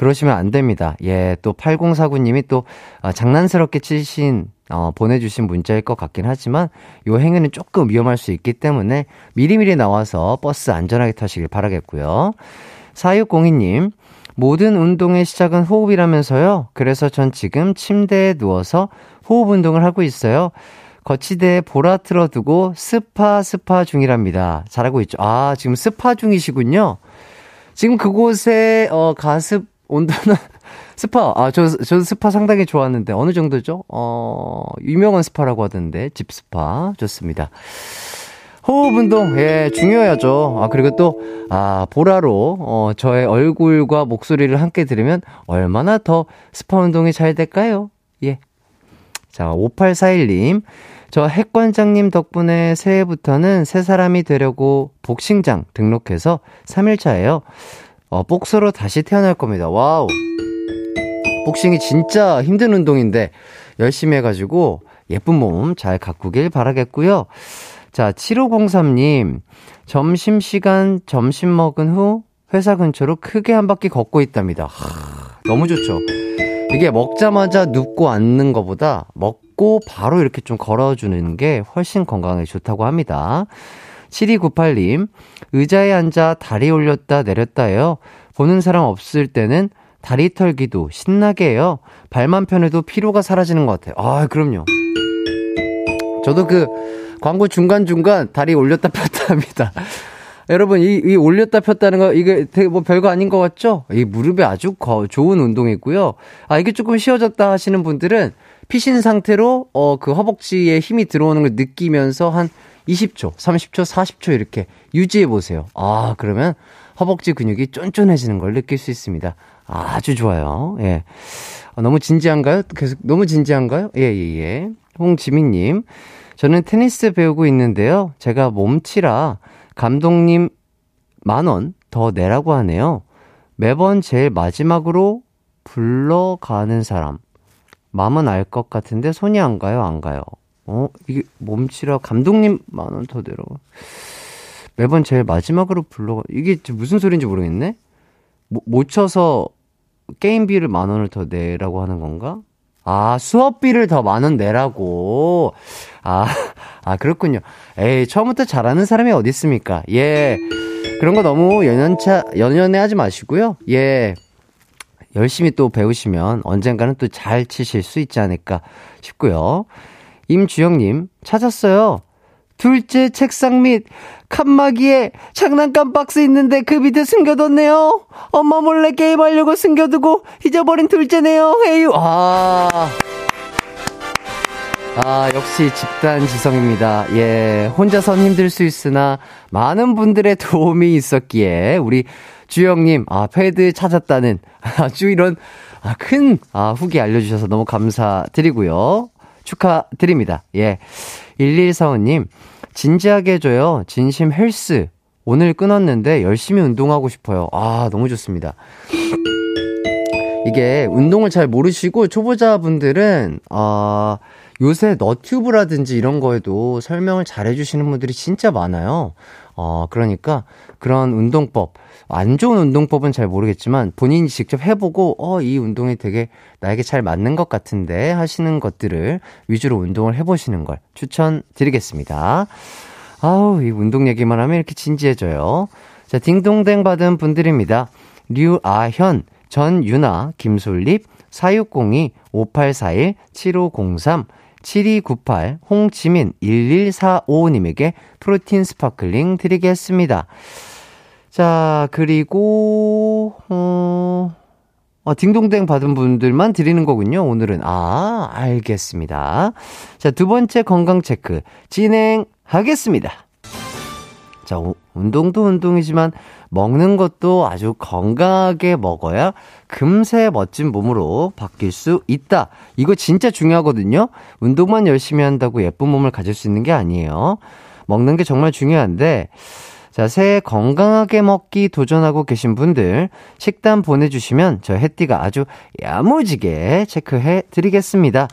그러시면 안 됩니다. 예, 또 8049님이 또 아, 장난스럽게 치신 어, 보내주신 문자일 것 같긴 하지만 요 행위는 조금 위험할 수 있기 때문에 미리미리 나와서 버스 안전하게 타시길 바라겠고요. 4602님, 모든 운동의 시작은 호흡이라면서요. 그래서 전 지금 침대에 누워서 호흡 운동을 하고 있어요. 거치대에 보라 틀어두고 스파 스파 중이랍니다. 잘하고 있죠. 아, 지금 스파 중이시군요. 지금 그곳에 어 가습 온도는 스파 아 저 저 스파 상당히 좋았는데 어느 정도죠? 어 유명한 스파라고 하던데 집 스파 좋습니다. 호흡 운동 예 중요하죠. 아 그리고 또 아 보라로 어 저의 얼굴과 목소리를 함께 들으면 얼마나 더 스파 운동이 잘 될까요? 예. 자 5841님 저 핵관장님 덕분에 새해부터는 새 사람이 되려고 복싱장 등록해서 3일차예요. 어, 복서로 다시 태어날 겁니다. 와우. 복싱이 진짜 힘든 운동인데 열심히 해가지고 예쁜 몸 잘 가꾸길 바라겠고요. 자, 7503님. 점심시간 점심 먹은 후 회사 근처로 크게 한 바퀴 걷고 있답니다. 하, 너무 좋죠. 이게 먹자마자 눕고 앉는 것보다 먹고 바로 이렇게 좀 걸어주는 게 훨씬 건강에 좋다고 합니다. 7298님, 의자에 앉아 다리 올렸다 내렸다 해요. 보는 사람 없을 때는 다리 털기도 신나게 해요. 발만 편해도 피로가 사라지는 것 같아요. 아, 그럼요. 저도 그 광고 중간중간 다리 올렸다 폈다 합니다. 여러분, 이, 이 올렸다 폈다는 거, 이게 되게 뭐 별거 아닌 것 같죠? 이 무릎에 아주 거, 좋은 운동이고요. 아, 이게 조금 쉬워졌다 하시는 분들은 피신 상태로, 어, 그 허벅지에 힘이 들어오는 걸 느끼면서 한 20초, 30초, 40초 이렇게 유지해 보세요. 아, 그러면 허벅지 근육이 쫀쫀해지는 걸 느낄 수 있습니다. 아주 좋아요. 예. 아, 너무 진지한가요? 계속 너무 진지한가요? 예, 예, 예. 홍지민 님. 저는 테니스 배우고 있는데요. 제가 몸치라 감독님 만 원 더 내라고 하네요. 매번 제일 마지막으로 불러가는 사람. 마음은 알 것 같은데 손이 안 가요, 안 가요. 어, 이게 몸치라 감독님 만 원 더 내라고. 매번 제일 마지막으로 불러 이게 무슨 소리인지 모르겠네. 못, 못 쳐서 게임비를 만 원을 더 내라고 하는 건가? 아, 수업비를 더 만 원 내라고. 아, 아, 그렇군요. 에이, 처음부터 잘하는 사람이 어디 있습니까? 예. 그런 거 너무 연연차, 연연해 하지 마시고요. 예. 열심히 또 배우시면 언젠가는 또 잘 치실 수 있지 않을까 싶고요. 임주영님, 찾았어요. 둘째 책상 및 칸막이에 장난감 박스 있는데 그 밑에 숨겨뒀네요. 엄마 몰래 게임하려고 숨겨두고 잊어버린 둘째네요. 헤유. 아. 아, 역시 집단 지성입니다. 예, 혼자선 힘들 수 있으나 많은 분들의 도움이 있었기에 우리 주영님, 아, 패드 찾았다는 아주 이런 아, 큰 아, 후기 알려주셔서 너무 감사드리고요. 축하드립니다. 예. 1145님, 진지하게 해줘요. 진심 헬스. 오늘 끊었는데 열심히 운동하고 싶어요. 아, 너무 좋습니다. 이게 운동을 잘 모르시고 초보자분들은, 아, 요새 너튜브라든지 이런 거에도 설명을 잘 해주시는 분들이 진짜 많아요. 어, 그러니까 그런 운동법, 안 좋은 운동법은 잘 모르겠지만 본인이 직접 해보고, 어, 이 운동이 되게 나에게 잘 맞는 것 같은데 하시는 것들을 위주로 운동을 해보시는 걸 추천드리겠습니다. 아우, 이 운동 얘기만 하면 이렇게 진지해져요. 자, 딩동댕 받은 분들입니다. 류아현, 전유나, 김솔립, 4602, 5841, 7503, 7298, 홍지민 1145님에게 프로틴 스파클링 드리겠습니다. 자, 그리고, 어, 어, 딩동댕 받은 분들만 드리는 거군요, 오늘은. 아, 알겠습니다. 자, 두 번째 건강 체크 진행하겠습니다. 자, 오- 운동도 운동이지만 먹는 것도 아주 건강하게 먹어야 금세 멋진 몸으로 바뀔 수 있다. 이거 진짜 중요하거든요. 운동만 열심히 한다고 예쁜 몸을 가질 수 있는 게 아니에요. 먹는 게 정말 중요한데, 자, 새해 건강하게 먹기 도전하고 계신 분들, 식단 보내주시면 저 햇띠가 아주 야무지게 체크해 드리겠습니다.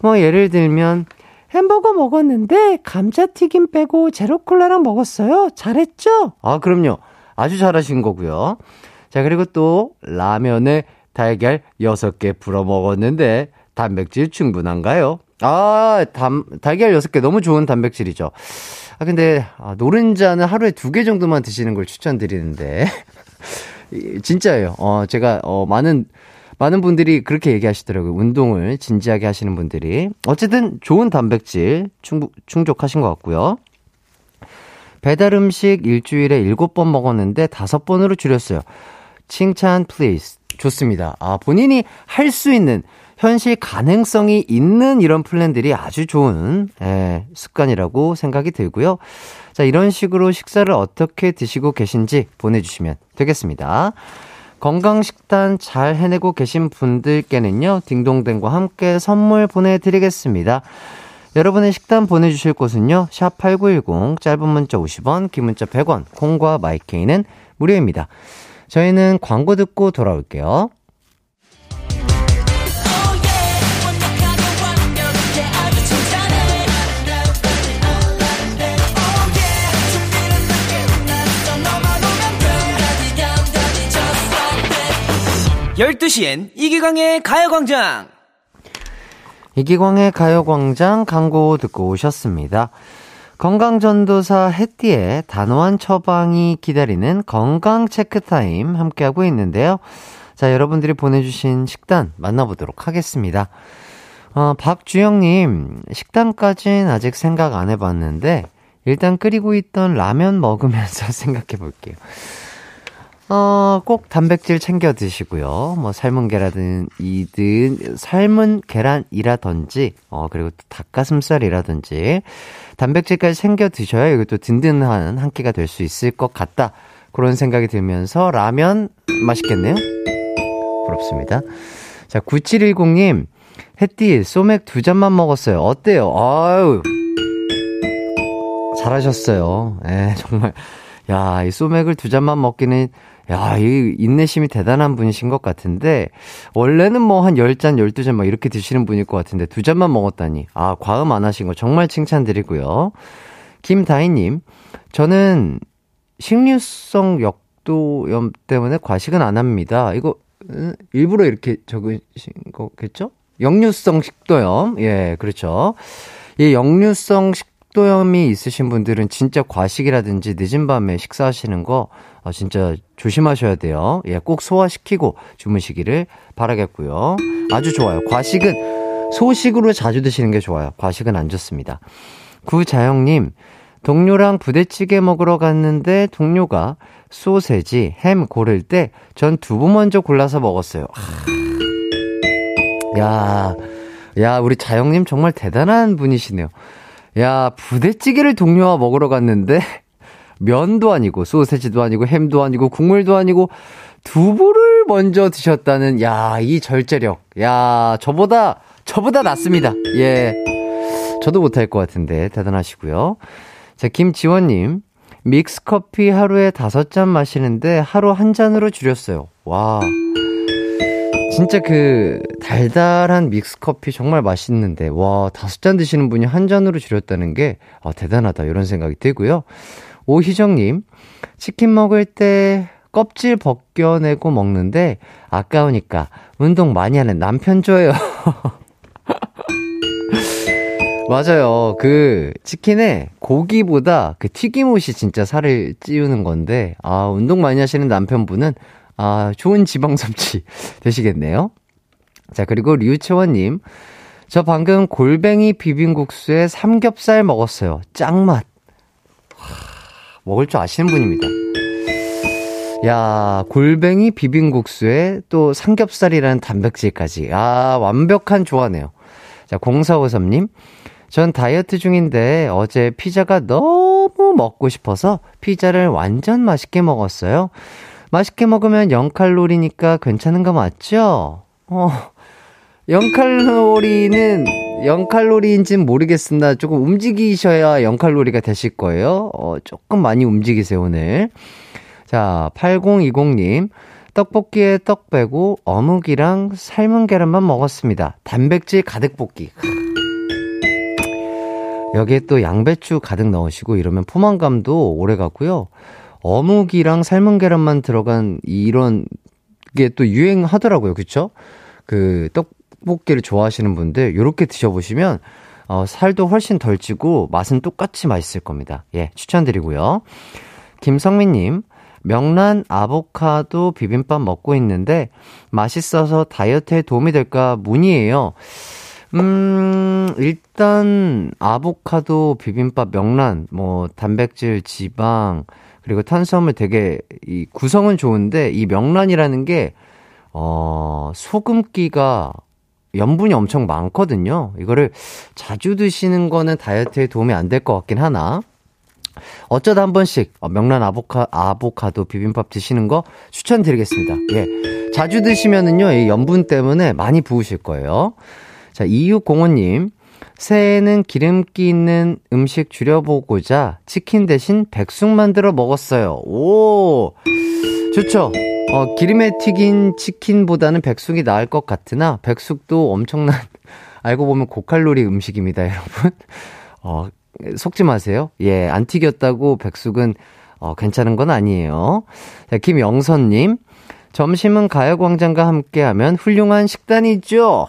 뭐, 예를 들면, 햄버거 먹었는데 감자튀김 빼고 제로콜라랑 먹었어요. 잘했죠? 아, 그럼요. 아주 잘하신 거고요. 자, 그리고 또 라면에 달걀 6개 불어 먹었는데 단백질 충분한가요? 아, 담, 달걀 6개 너무 좋은 단백질이죠. 아, 근데 아, 노른자는 하루에 2개 정도만 드시는 걸 추천드리는데 이, 진짜예요. 어, 제가 어 많은 많은 분들이 그렇게 얘기하시더라고요. 운동을 진지하게 하시는 분들이. 어쨌든 좋은 단백질 충, 충족하신 것 같고요. 배달 음식 일주일에 7번 먹었는데 5번으로 줄였어요. 칭찬 please. 좋습니다. 아, 본인이 할 수 있는 현실 가능성이 있는 이런 플랜들이 아주 좋은 예, 습관이라고 생각이 들고요. 자, 이런 식으로 식사를 어떻게 드시고 계신지 보내주시면 되겠습니다. 건강 식단 잘 해내고 계신 분들께는요, 딩동댕과 함께 선물 보내드리겠습니다. 여러분의 식단 보내주실 곳은요, 샵8910, 짧은 문자 50원, 긴 문자 100원, 콩과 마이케이는 무료입니다. 저희는 광고 듣고 돌아올게요. 열두 시엔 이기광의 가요광장 이기광의 가요광장 광고 듣고 오셨습니다. 건강전도사 해띠의 단호한 처방이 기다리는 건강 체크타임 함께하고 있는데요. 자, 여러분들이 보내주신 식단 만나보도록 하겠습니다. 어, 박주영님, 식단까진 아직 생각 안 해봤는데, 일단 끓이고 있던 라면 먹으면서 생각해 볼게요. 어, 꼭 단백질 챙겨 드시고요. 뭐, 삶은 계란이든, 삶은 계란이라든지, 어, 그리고 또 닭가슴살이라든지, 단백질까지 챙겨 드셔야 이것도 든든한 한 끼가 될 수 있을 것 같다. 그런 생각이 들면서, 라면 맛있겠네요? 부럽습니다. 자, 9710님, 햇띠, 소맥 두 잔만 먹었어요. 어때요? 아유, 잘하셨어요. 예, 정말. 야, 이 소맥을 두 잔만 먹기는, 야, 이 인내심이 대단한 분이신 것 같은데, 원래는 뭐 한 10잔, 12잔 막 이렇게 드시는 분일 것 같은데, 두 잔만 먹었다니. 아, 과음 안 하신 거 정말 칭찬드리고요. 김다희님, 저는 식류성 역도염 때문에 과식은 안 합니다. 이거, 음, 일부러 이렇게 적으신 거겠죠? 역류성 식도염. 예, 그렇죠. 이 역류성 식 도염이 있으신 분들은 진짜 과식이라든지 늦은 밤에 식사하시는 거 아, 진짜 조심하셔야 돼요. 예, 꼭 소화시키고 주무시기를 바라겠고요. 아주 좋아요. 과식은 소식으로 자주 드시는 게 좋아요. 과식은 안 좋습니다. 구자영님, 동료랑 부대찌개 먹으러 갔는데 동료가 소세지, 햄 고를 때 전 두부 먼저 골라서 먹었어요. 하... 야, 야, 우리 자영님 정말 대단한 분이시네요. 야, 부대찌개를 동료와 먹으러 갔는데, 면도 아니고, 소세지도 아니고, 햄도 아니고, 국물도 아니고, 두부를 먼저 드셨다는, 야, 이 절제력. 야, 저보다, 저보다 낫습니다. 예. 저도 못할 것 같은데, 대단하시고요. 자, 김지원님. 믹스커피 하루에 다섯 잔 마시는데, 하루 한 잔으로 줄였어요. 와. 진짜 그 달달한 믹스커피 정말 맛있는데 와 다섯 잔 드시는 분이 한 잔으로 줄였다는 게 아, 대단하다 이런 생각이 들고요. 오희정님 치킨 먹을 때 껍질 벗겨내고 먹는데 아까우니까 운동 많이 하는 남편 줘요. 맞아요. 그 치킨에 고기보다 그 튀김옷이 진짜 살을 찌우는 건데 아 운동 많이 하시는 남편분은 아, 좋은 지방 섭취 되시겠네요. 자, 그리고 류채원님. 저 방금 골뱅이 비빔국수에 삼겹살 먹었어요. 짱맛. 하, 먹을 줄 아시는 분입니다. 야, 골뱅이 비빔국수에 또 삼겹살이라는 단백질까지. 아, 완벽한 조화네요. 자, 0453님. 전 다이어트 중인데 어제 피자가 너무 먹고 싶어서 피자를 완전 맛있게 먹었어요. 맛있게 먹으면 0칼로리니까 괜찮은 거 맞죠? 어, 0칼로리는 0칼로리인지는 모르겠습니다. 조금 움직이셔야 0칼로리가 되실 거예요. 어, 조금 많이 움직이세요, 오늘. 자, 8020님. 떡볶이에 떡 빼고 어묵이랑 삶은 계란만 먹었습니다. 단백질 가득 볶기. 여기에 또 양배추 가득 넣으시고 이러면 포만감도 오래 가고요. 어묵이랑 삶은 계란만 들어간 이런 게 또 유행하더라고요. 그쵸? 그 떡볶이를 좋아하시는 분들 요렇게 드셔보시면 어, 살도 훨씬 덜 찌고 맛은 똑같이 맛있을 겁니다. 예, 추천드리고요. 김성민님, 명란 아보카도 비빔밥 먹고 있는데 맛있어서 다이어트에 도움이 될까 문의예요. 음, 일단 아보카도 비빔밥 명란 뭐 단백질, 지방 그리고 탄수화물 되게 이 구성은 좋은데 이 명란이라는 게 어, 소금기가 염분이 엄청 많거든요. 이거를 자주 드시는 거는 다이어트에 도움이 안 될 것 같긴 하나. 어쩌다 한 번씩 어, 명란 아보카, 아보카도 비빔밥 드시는 거 추천드리겠습니다. 예. 자주 드시면은요, 이 염분 때문에 많이 부으실 거예요. 자, 2605님. 새해에는 기름기 있는 음식 줄여보고자 치킨 대신 백숙 만들어 먹었어요. 오! 좋죠? 어, 기름에 튀긴 치킨보다는 백숙이 나을 것 같으나, 백숙도 엄청난, 알고 보면 고칼로리 음식입니다, 여러분. 어, 속지 마세요. 예, 안 튀겼다고 백숙은, 어, 괜찮은 건 아니에요. 자, 김영선님. 점심은 가요광장과 함께하면 훌륭한 식단이죠?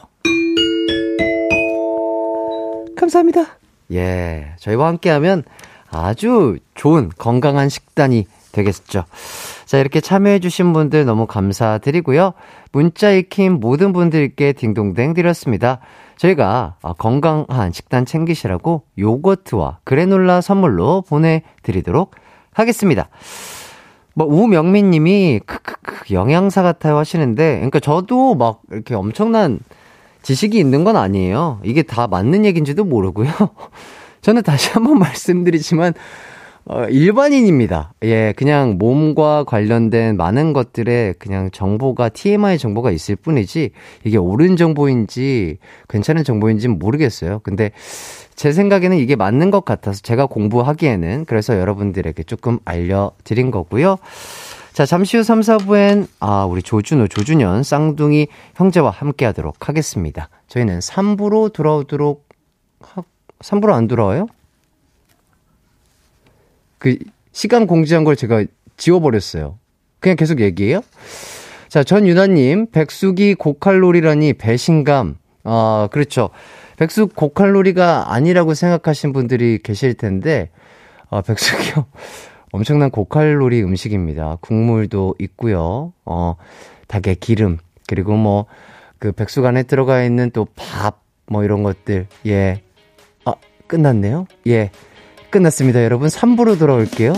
감사합니다. 예, 저희와 함께하면 아주 좋은 건강한 식단이 되겠죠. 자, 이렇게 참여해주신 분들 너무 감사드리고요. 문자 익힌 모든 분들께 딩동댕 드렸습니다. 저희가 건강한 식단 챙기시라고 요거트와 그래놀라 선물로 보내드리도록 하겠습니다. 뭐, 우명민 님이, 크크크, 영양사 같아요 하시는데, 그러니까 저도 막 이렇게 엄청난 지식이 있는 건 아니에요. 이게 다 맞는 얘기인지도 모르고요. 저는 다시 한번 말씀드리지만, 어, 일반인입니다. 예, 그냥 몸과 관련된 많은 것들에 그냥 정보가, TMI 정보가 있을 뿐이지, 이게 옳은 정보인지, 괜찮은 정보인지는 모르겠어요. 근데, 제 생각에는 이게 맞는 것 같아서 제가 공부하기에는, 그래서 여러분들에게 조금 알려드린 거고요. 자, 잠시 후 3, 4부엔, 아, 우리 조준호, 조준현, 쌍둥이 형제와 함께 하도록 하겠습니다. 저희는 3부로 돌아오도록, 하, 3부로 안 돌아와요? 그, 시간 공지한 걸 제가 지워버렸어요. 그냥 계속 얘기해요? 자, 전유나님, 백숙이 고칼로리라니 배신감. 아, 그렇죠. 백숙 고칼로리가 아니라고 생각하신 분들이 계실 텐데, 아, 백숙이요. 엄청난 고칼로리 음식입니다. 국물도 있고요. 어, 닭의 기름 그리고 뭐 그 백숙 안에 들어가 있는 또 밥 뭐 이런 것들. 예. 아, 끝났네요. 예. 끝났습니다, 여러분. 3부로 돌아올게요.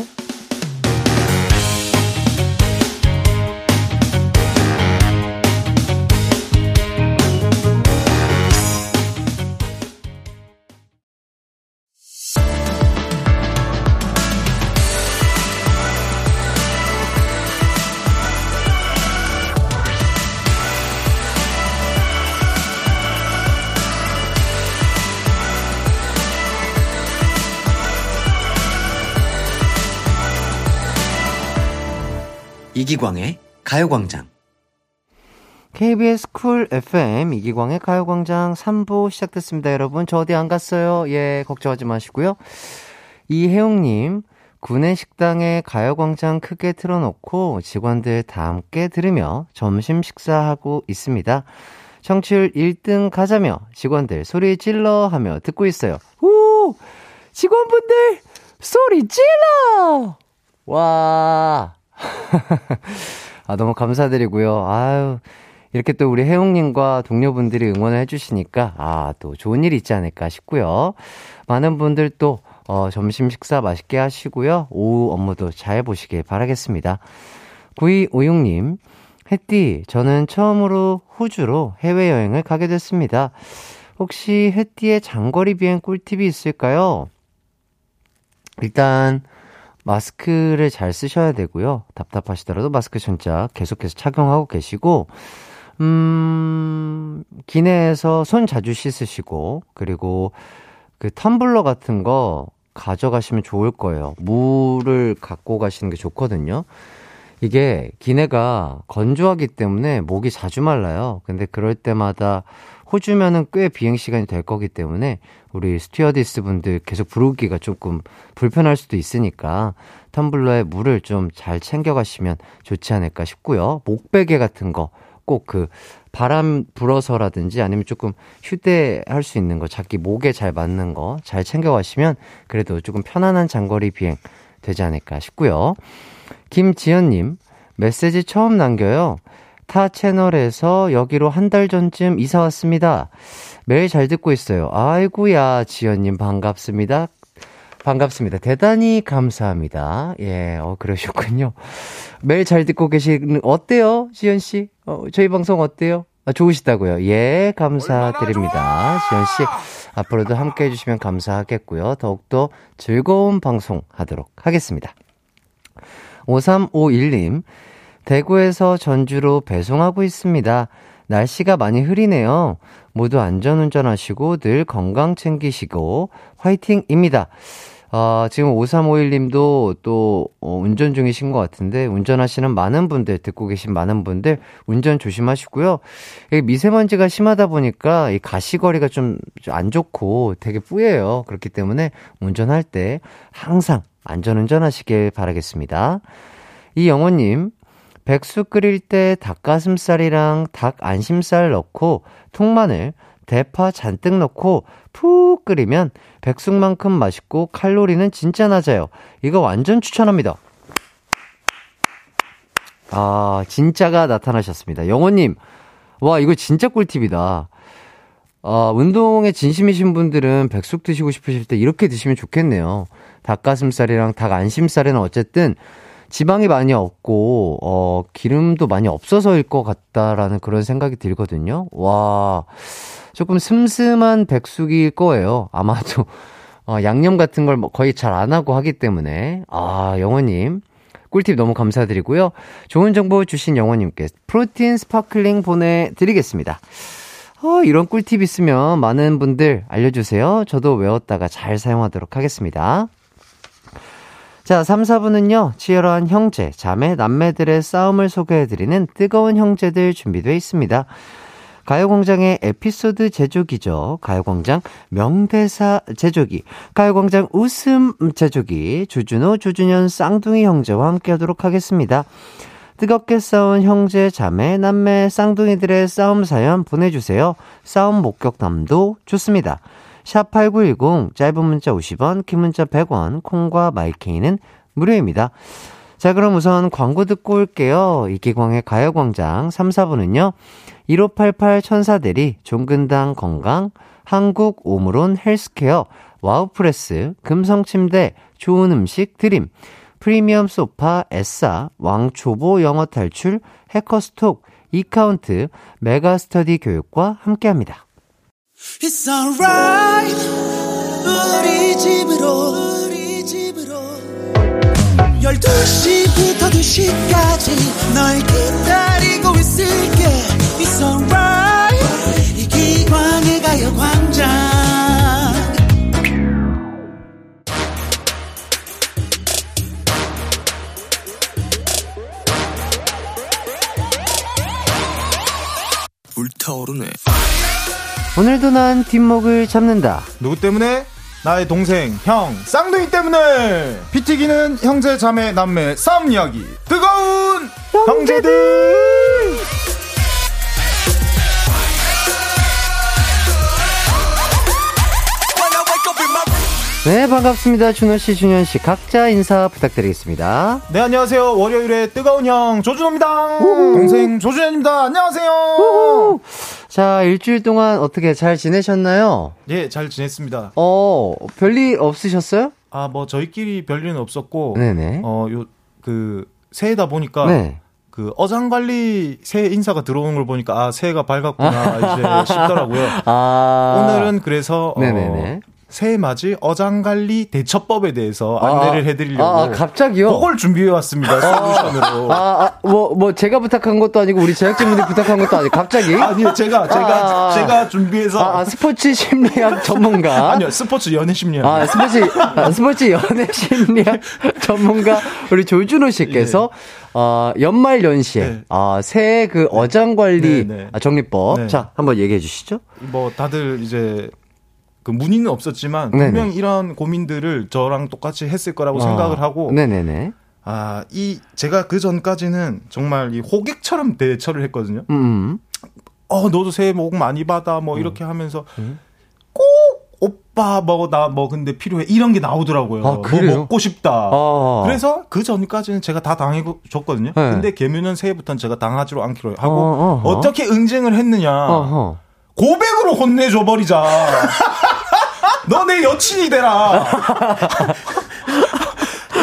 이기광의 가요광장. KBS 쿨 FM 이기광의 가요광장 3부 시작됐습니다, 여러분. 저 어디 안 갔어요? 예, 걱정하지 마시고요. 이혜영님, 구내 식당에 가요광장 크게 틀어놓고 직원들 다 함께 들으며 점심 식사하고 있습니다. 청취율 1등 가자며 직원들 소리 질러 하며 듣고 있어요. 오! 직원분들 소리 질러! 와. 아, 너무 감사드리고요. 아유, 이렇게 또 우리 혜용님과 동료분들이 응원을 해주시니까, 아, 또 좋은 일이 있지 않을까 싶고요. 많은 분들 또, 어, 점심 식사 맛있게 하시고요. 오후 업무도 잘 보시길 바라겠습니다. 9256님, 햇띠, 저는 처음으로 호주로 해외여행을 가게 됐습니다. 혹시 햇띠의 장거리 비행 꿀팁이 있을까요? 일단, 마스크를 잘 쓰셔야 되고요. 답답하시더라도 마스크 진짜 계속해서 착용하고 계시고, 음, 기내에서 손 자주 씻으시고, 그리고 그 텀블러 같은 거 가져가시면 좋을 거예요. 물을 갖고 가시는 게 좋거든요. 이게 기내가 건조하기 때문에 목이 자주 말라요. 근데 그럴 때마다 호주면은 꽤 비행 시간이 될 거기 때문에 우리 스튜어디스 분들 계속 부르기가 조금 불편할 수도 있으니까 텀블러에 물을 좀 잘 챙겨 가시면 좋지 않을까 싶고요. 목베개 같은 거 꼭 그 바람 불어서라든지 아니면 조금 휴대할 수 있는 거 자기 목에 잘 맞는 거 잘 챙겨 가시면 그래도 조금 편안한 장거리 비행 되지 않을까 싶고요. 김지연님, 메시지 처음 남겨요. 타 채널에서 여기로 한 달 전쯤 이사 왔습니다. 매일 잘 듣고 있어요. 아이고야, 지연님 반갑습니다. 반갑습니다. 대단히 감사합니다. 예, 어, 그러셨군요. 매일 잘 듣고 계시는, 어때요, 지연씨? 어, 저희 방송 어때요? 아, 좋으시다고요? 예, 감사드립니다. 지연씨, 앞으로도 함께 해주시면 감사하겠고요. 더욱더 즐거운 방송 하도록 하겠습니다. 5351님, 대구에서 전주로 배송하고 있습니다. 날씨가 많이 흐리네요. 모두 안전운전 하시고 늘 건강 챙기시고 화이팅입니다. 어, 지금 5351님도 또 어, 운전 중이신 것 같은데 운전하시는 많은 분들 듣고 계신 많은 분들 운전 조심하시고요. 미세먼지가 심하다 보니까 이 가시거리가 좀 안 좋고 되게 뿌예요. 그렇기 때문에 운전할 때 항상 안전운전 하시길 바라겠습니다. 이영호님, 백숙 끓일 때 닭가슴살이랑 닭 안심살 넣고 통마늘, 대파 잔뜩 넣고 푹 끓이면 백숙만큼 맛있고 칼로리는 진짜 낮아요. 이거 완전 추천합니다. 아, 진짜가 나타나셨습니다. 영호님, 와, 이거 진짜 꿀팁이다. 아, 운동에 진심이신 분들은 백숙 드시고 싶으실 때 이렇게 드시면 좋겠네요. 닭가슴살이랑 닭 안심살에는 어쨌든 지방이 많이 없고, 어, 기름도 많이 없어서일 것 같다라는 그런 생각이 들거든요. 와, 조금 슴슴한 백숙일 거예요. 아마도, 어, 양념 같은 걸 뭐 거의 잘 안 하고 하기 때문에. 아, 영호님. 꿀팁 너무 감사드리고요. 좋은 정보 주신 영호님께 프로틴 스파클링 보내드리겠습니다. 어, 이런 꿀팁 있으면 많은 분들 알려주세요. 저도 외웠다가 잘 사용하도록 하겠습니다. 자, 3, 4부는요, 치열한 형제, 자매, 남매들의 싸움을 소개해드리는 뜨거운 형제들 준비되어 있습니다. 가요광장의 에피소드 제조기죠. 가요광장 명대사 제조기, 가요광장 웃음 제조기, 주준호, 주준현 쌍둥이 형제와 함께 하도록 하겠습니다. 뜨겁게 싸운 형제, 자매, 남매, 쌍둥이들의 싸움 사연 보내주세요. 싸움 목격담도 좋습니다. 샵8910, 짧은 문자 50원, 긴 문자 100원, 콩과 마이케이는 무료입니다. 자, 그럼 우선 광고 듣고 올게요. 이기광의 가요광장 3, 4부는요. 1588 천사대리, 종근당 건강, 한국 오므론 헬스케어, 와우프레스, 금성침대, 좋은 음식 드림, 프리미엄 소파, 에싸, 왕초보 영어 탈출, 해커스톡, 이카운트, 메가스터디 교육과 함께합니다. It's alright. 우리 집으로 우리 집으로. 12시부터 2시까지 널 기다리고 있을게. It's alright. 이 기광의 가요광장. 불타오르네. 오늘도 난 뒷목을 잡는다. 누구 때문에? 나의 동생, 형, 쌍둥이 때문에! 피 튀기는 형제, 자매, 남매, 싸움 이야기. 뜨거운 형제들! 네, 반갑습니다. 준호 씨, 준현 씨. 각자 인사 부탁드리겠습니다. 네, 안녕하세요. 월요일에 뜨거운 형, 조준호입니다. 동생 조준현입니다. 안녕하세요. 자, 일주일 동안 어떻게 잘 지내셨나요? 예, 잘 지냈습니다. 어, 별일 없으셨어요? 아, 뭐, 저희끼리 별일은 없었고, 네네. 어, 요, 그, 새해다 보니까, 네. 그, 어장 관리 새해 인사가 들어오는 걸 보니까, 아, 새해가 밝았구나, 이제 싶더라고요. 아. 오늘은 그래서, 어, 네네네. 새해 맞이 어장관리 대처법에 대해서 아, 안내를 해드리려고. 아, 아, 갑자기요? 그걸 준비해 왔습니다, 솔루션으로. 아, 아, 뭐, 뭐, 제가 부탁한 것도 아니고, 우리 제작진분들이 부탁한 것도 아니고, 갑자기? 아니요, 제가, 제가, 아, 아. 제가 준비해서. 아, 아, 스포츠 심리학 전문가. 아니요, 스포츠 연애 심리학. 아, 스포츠, 아, 스포츠 연애 심리학 전문가, 우리 조준호 씨께서, 어, 연말 연시에, 예. 네. 아, 새해 그 어장 관리 네, 네. 아, 정리법. 네. 자, 한번 얘기해 주시죠. 뭐 다들 이제 그 문의는 없었지만 네네. 분명 이런 고민들을 저랑 똑같이 했을 거라고 아, 생각을 하고 네네네. 아 이 제가 그 전까지는 정말 이 호객처럼 대처를 했거든요. 음. 어 너도 새해 복 많이 받아 음. 뭐 이렇게 하면서 꼭 오빠 뭐 나 뭐 근데 필요해 이런 게 나오더라고요. 아, 뭐? 먹고 싶다. 아. 그래서 그 전까지는 제가 다 당해줬거든요. 네. 근데 개묘는 새해부터는 제가 당하지로 않기로 하고 어, 어허. 어, 떻게 응징을 했느냐. 어허. 고백으로 혼내줘 버리자. 너 내 여친이 되라.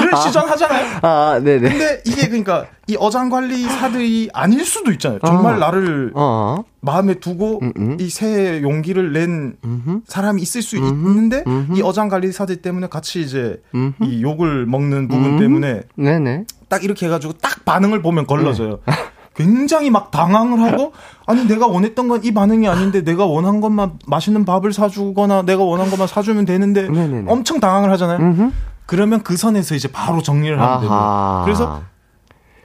를 시전하잖아요. 아, 네네. 근데 이게 그러니까 이 어장 관리사들이 아닐 수도 있잖아요. 정말 어. 나를 어. 마음에 두고 음, 음. 이새 용기를 낸 음흠. 사람이 있을 수 있는데 음흠. 이 어장 관리사들 때문에 같이 이제 음흠. 이 욕을 먹는 부분 음. 때문에 네네. 딱 이렇게 해가지고 딱 반응을 보면 걸러져요. 굉장히 막 당황을 하고 아니 내가 원했던 건 이 반응이 아닌데 내가 원한 것만 맛있는 밥을 사주거나 내가 원한 것만 사주면 되는데 네네네. 엄청 당황을 하잖아요. 음흠. 그러면 그 선에서 이제 바로 정리를 하면. 아하. 그래서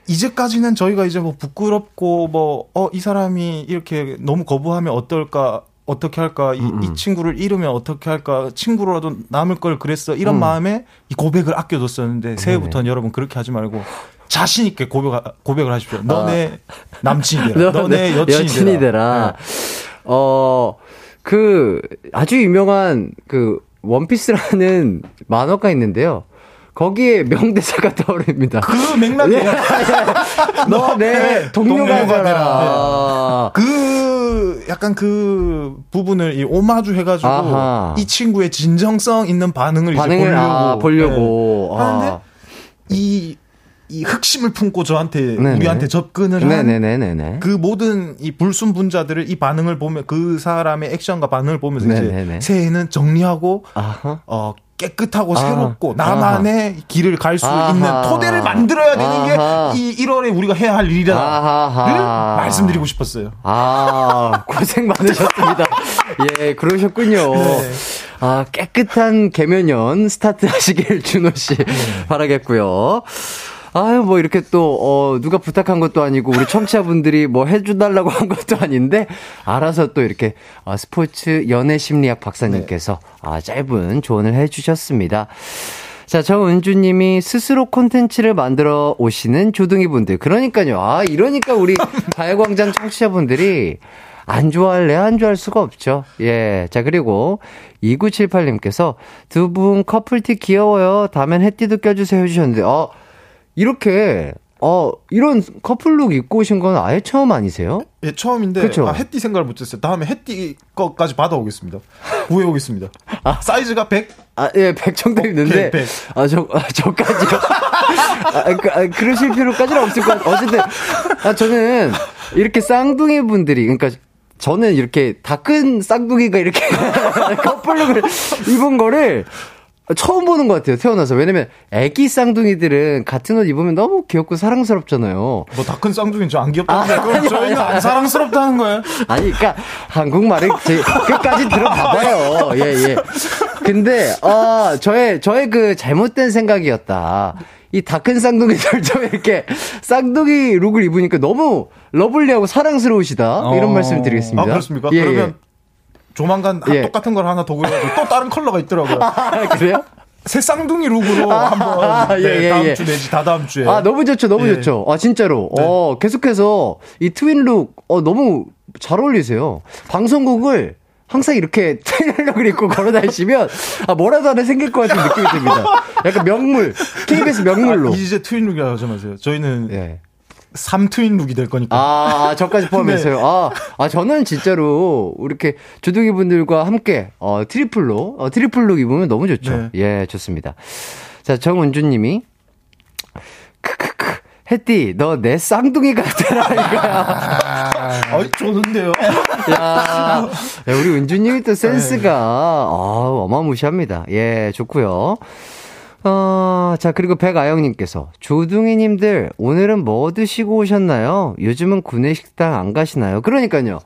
이제까지는 저희가 이제 뭐 부끄럽고 뭐 어 이 사람이 이렇게 너무 거부하면 어떨까 어떻게 할까 이, 음, 음. 이 친구를 잃으면 어떻게 할까 친구로라도 남을 걸 그랬어 이런 음. 마음에 이 고백을 아껴뒀었는데 새해부터는 여러분 그렇게 하지 말고 자신 있게 고백 고백을 하십시오. 너네 남친이 되라. 너네 여친이, 되라. 네. 어, 그, 아주 유명한 그, 원피스라는 만화가 있는데요. 거기에 명대사가 떠오릅니다. 그 맥락이에요. 너내 동료가 되라. 그 약간 그 부분을 이 오마주 해가지고 아하. 이 친구의 진정성 있는 반응을, 반응을 이제 보려고, 아, 보려고. 네. 하는데 아. 이, 이 흑심을 품고 저한테 네네. 우리한테 접근을 한 네네네네네. 그 모든 이 불순분자들을 이 반응을 보면 그 사람의 액션과 반응을 보면서 네네네. 이제 새해는 정리하고 아하. 어 깨끗하고 아. 새롭고 나만의 길을 갈수 아하. 있는 토대를 만들어야 되는 아하. 게이 1월에 우리가 해야 할 아하하. 말씀드리고 싶었어요. 아, 고생 많으셨습니다. 예, 그러셨군요. 네. 아, 깨끗한 개면연 스타트 하시길 준호 씨 바라겠고요. 아유, 뭐 이렇게 또, 어, 누가 부탁한 것도 아니고, 우리 청취자분들이 뭐 해주달라고 한 것도 아닌데, 알아서 또 이렇게, 어, 스포츠 연애 심리학 박사님께서, 아, 짧은 조언을 해주셨습니다. 자, 정은주님이 스스로 콘텐츠를 만들어 오시는 조둥이 분들. 그러니까요. 아, 이러니까 우리 가요광장 청취자분들이 안 좋아할래? 안 좋아할 수가 없죠. 예. 자, 그리고 2978님께서 두 분 커플티 귀여워요. 다음엔 해띠도 껴주세요 해주셨는데, 어, 이렇게, 어, 이런 커플룩 입고 오신 건 아예 처음 아니세요? 예, 처음인데 그쵸? 아, 햇띠 생각을 못했어요. 다음에 햇띠 거까지 받아오겠습니다. 구해오겠습니다. 사이즈가 100? 아, 예, 100 정도 있는데. 오케이, 100. 아, 저, 아? 아, 그, 아, 그러실 필요까지는 없을 것 같아요. 어쨌든, 아, 저는 이렇게 쌍둥이 분들이, 그러니까 저는 이렇게 다 큰 쌍둥이가 이렇게 커플룩을 입은 거를 처음 보는 것 같아요, 태어나서. 왜냐면, 애기 쌍둥이들은 같은 옷 입으면 너무 귀엽고 사랑스럽잖아요. 뭐 다 큰 쌍둥이는 저 안 귀엽다는데 아, 아니, 저희는 아니, 안 사랑스럽다는 거예요? 아니, 그니까, 한국말을 제 끝까지 들어봐봐요. 예, 예. 근데, 아, 저의, 저의 그 잘못된 생각이었다. 이 다 큰 쌍둥이들 좀 이렇게 쌍둥이 look을 입으니까 너무 lovely하고 사랑스러우시다. 이런 어. 말씀 드리겠습니다. 아, 그렇습니까? 예, 그러면 조만간 예. 똑같은 걸 하나 더 구해가지고 또 다른 컬러가 있더라고요. 아, 그래요? 새 쌍둥이 look으로 한번 아, 예, 네, 예, 다음 예. 주 내지 다다음 주에. 아, 너무 좋죠, 너무 예. 좋죠. 아, 진짜로. 네. 어, 계속해서 이 twin look, 어, 너무 잘 어울리세요. 방송국을 항상 이렇게 트레일러를 입고 걸어 다니시면 아 뭐라도 하나 생길 것 같은 느낌이 듭니다. 약간 명물 KBS 명물로. 아, 이제 twin look이라고 하지 마세요. 저희는 예. 삼 twin look이 될 거니까. 아, 아, 저까지 포함해서요. 네. 아, 아, 저는 진짜로 이렇게 조둥이 분들과 함께 어, triple로 어, triple look 입으면 너무 좋죠. 네. 예, 좋습니다. 자, 정은주 님이 크크크 햇띠 너 내 쌍둥이 같아라 이거야. 어, 좋은데요. 야, 야, 우리 은주님이 또 센스가 아, 어마무시합니다. 예, 좋고요. 어, 자, 그리고 백아영님께서, 조둥이님들, 오늘은 뭐 드시고 오셨나요? 요즘은 구내식당 안 가시나요? 그러니까요.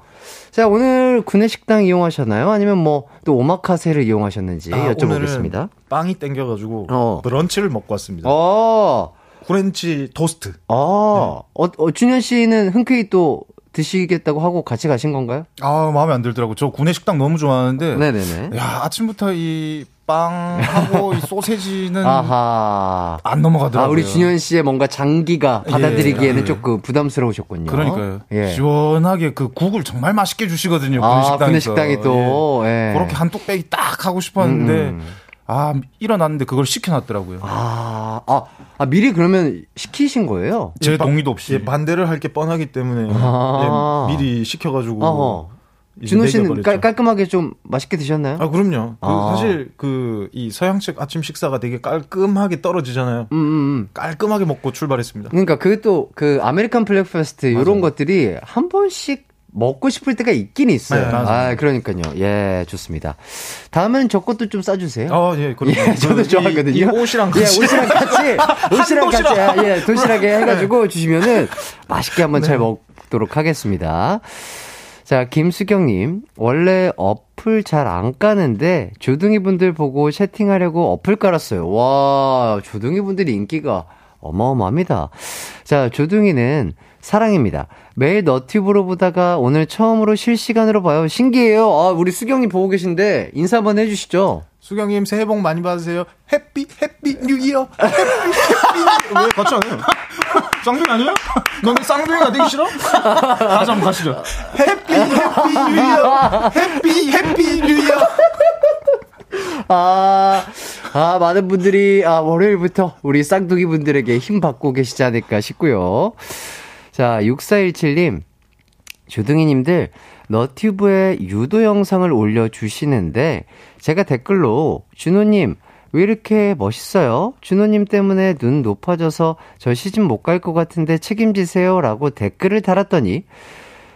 자, 오늘 구내식당 이용하셨나요? 아니면 뭐, 또 오마카세를 이용하셨는지 아, 여쭤보겠습니다. 오늘은 빵이 땡겨가지고 어. 브런치를 먹고 왔습니다. 어, 프렌치 토스트. 어, 어, 어, 준현 씨는 흔쾌히 또 드시겠다고 하고 같이 가신 건가요? 아 마음에 안 들더라고. 저 구내 식당 너무 좋아하는데. 네네네. 야 아침부터 이 빵하고 이 소세지는 아하. 안 넘어가더라고요. 아, 우리 준현 씨의 뭔가 장기가 받아들이기에는 예. 조금 부담스러우셨군요. 그러니까요. 예. 시원하게 그 국을 정말 맛있게 주시거든요. 아, 구내식당에서. 구내식당이 또, 예. 그렇게 한 뚝배기 딱 하고 싶었는데 음. 아 일어났는데 그걸 시켜놨더라고요. 아, 아, 아, 미리 그러면 시키신 거예요? 제 동의도 없이. 예, 반대를 할 게 뻔하기 때문에 아. 예, 미리 시켜가지고. 어허. 준호 씨는. 깔, 깔끔하게 좀 맛있게 드셨나요? 아, 그럼요. 그 아. 사실 그 이 서양식 아침 식사가 되게 깔끔하게 떨어지잖아요. 음, 음, 음. 깔끔하게 먹고 출발했습니다. 그러니까 그것도 그 American breakfast 이런 것들이 한 번씩 먹고 싶을 때가 있긴 있어요. 네. 아, 그러니까요. 예, 좋습니다. 다음엔 저 것도 좀 싸주세요. 아, 예, 그럼 예, 저도 좋아하거든요. 이, 이 옷이랑 같이. 예, 옷이랑 같이, 옷이랑 같이. 네. 아, 예, 도시락에 해가지고 주시면은 맛있게 한번 잘 먹도록 하겠습니다. 자, 김수경님, 원래 어플 잘 안 까는데 조둥이 분들 보고 채팅하려고 어플 깔았어요. 와, 조둥이 분들이 인기가 어마어마합니다. 자, 조둥이는 사랑입니다. 매일 너튜브로 보다가 오늘 처음으로 실시간으로 봐요. 신기해요. 아, 우리 수경님 보고 계신데 인사 한번 해주시죠. 수경님 새해 복 많이 받으세요. Happy happy new year. Happy happy 왜 같이 안 해요? 쌍둥이 아니에요? 너네 쌍둥이가 되기 싫어? 다시 한번 가시죠. Happy happy new year. Happy happy new year. 아, 아, 많은 분들이, 아, 월요일부터 우리 쌍둥이 분들에게 힘 받고 계시지 않을까 싶고요. 자, 6417님, 조둥이님들, 너튜브에 유도 영상을 올려주시는데, 제가 댓글로, 준호님, 왜 이렇게 멋있어요? 준호님 때문에 눈 높아져서 저 시즌 못갈 것 같은데 책임지세요. 라고 댓글을 달았더니,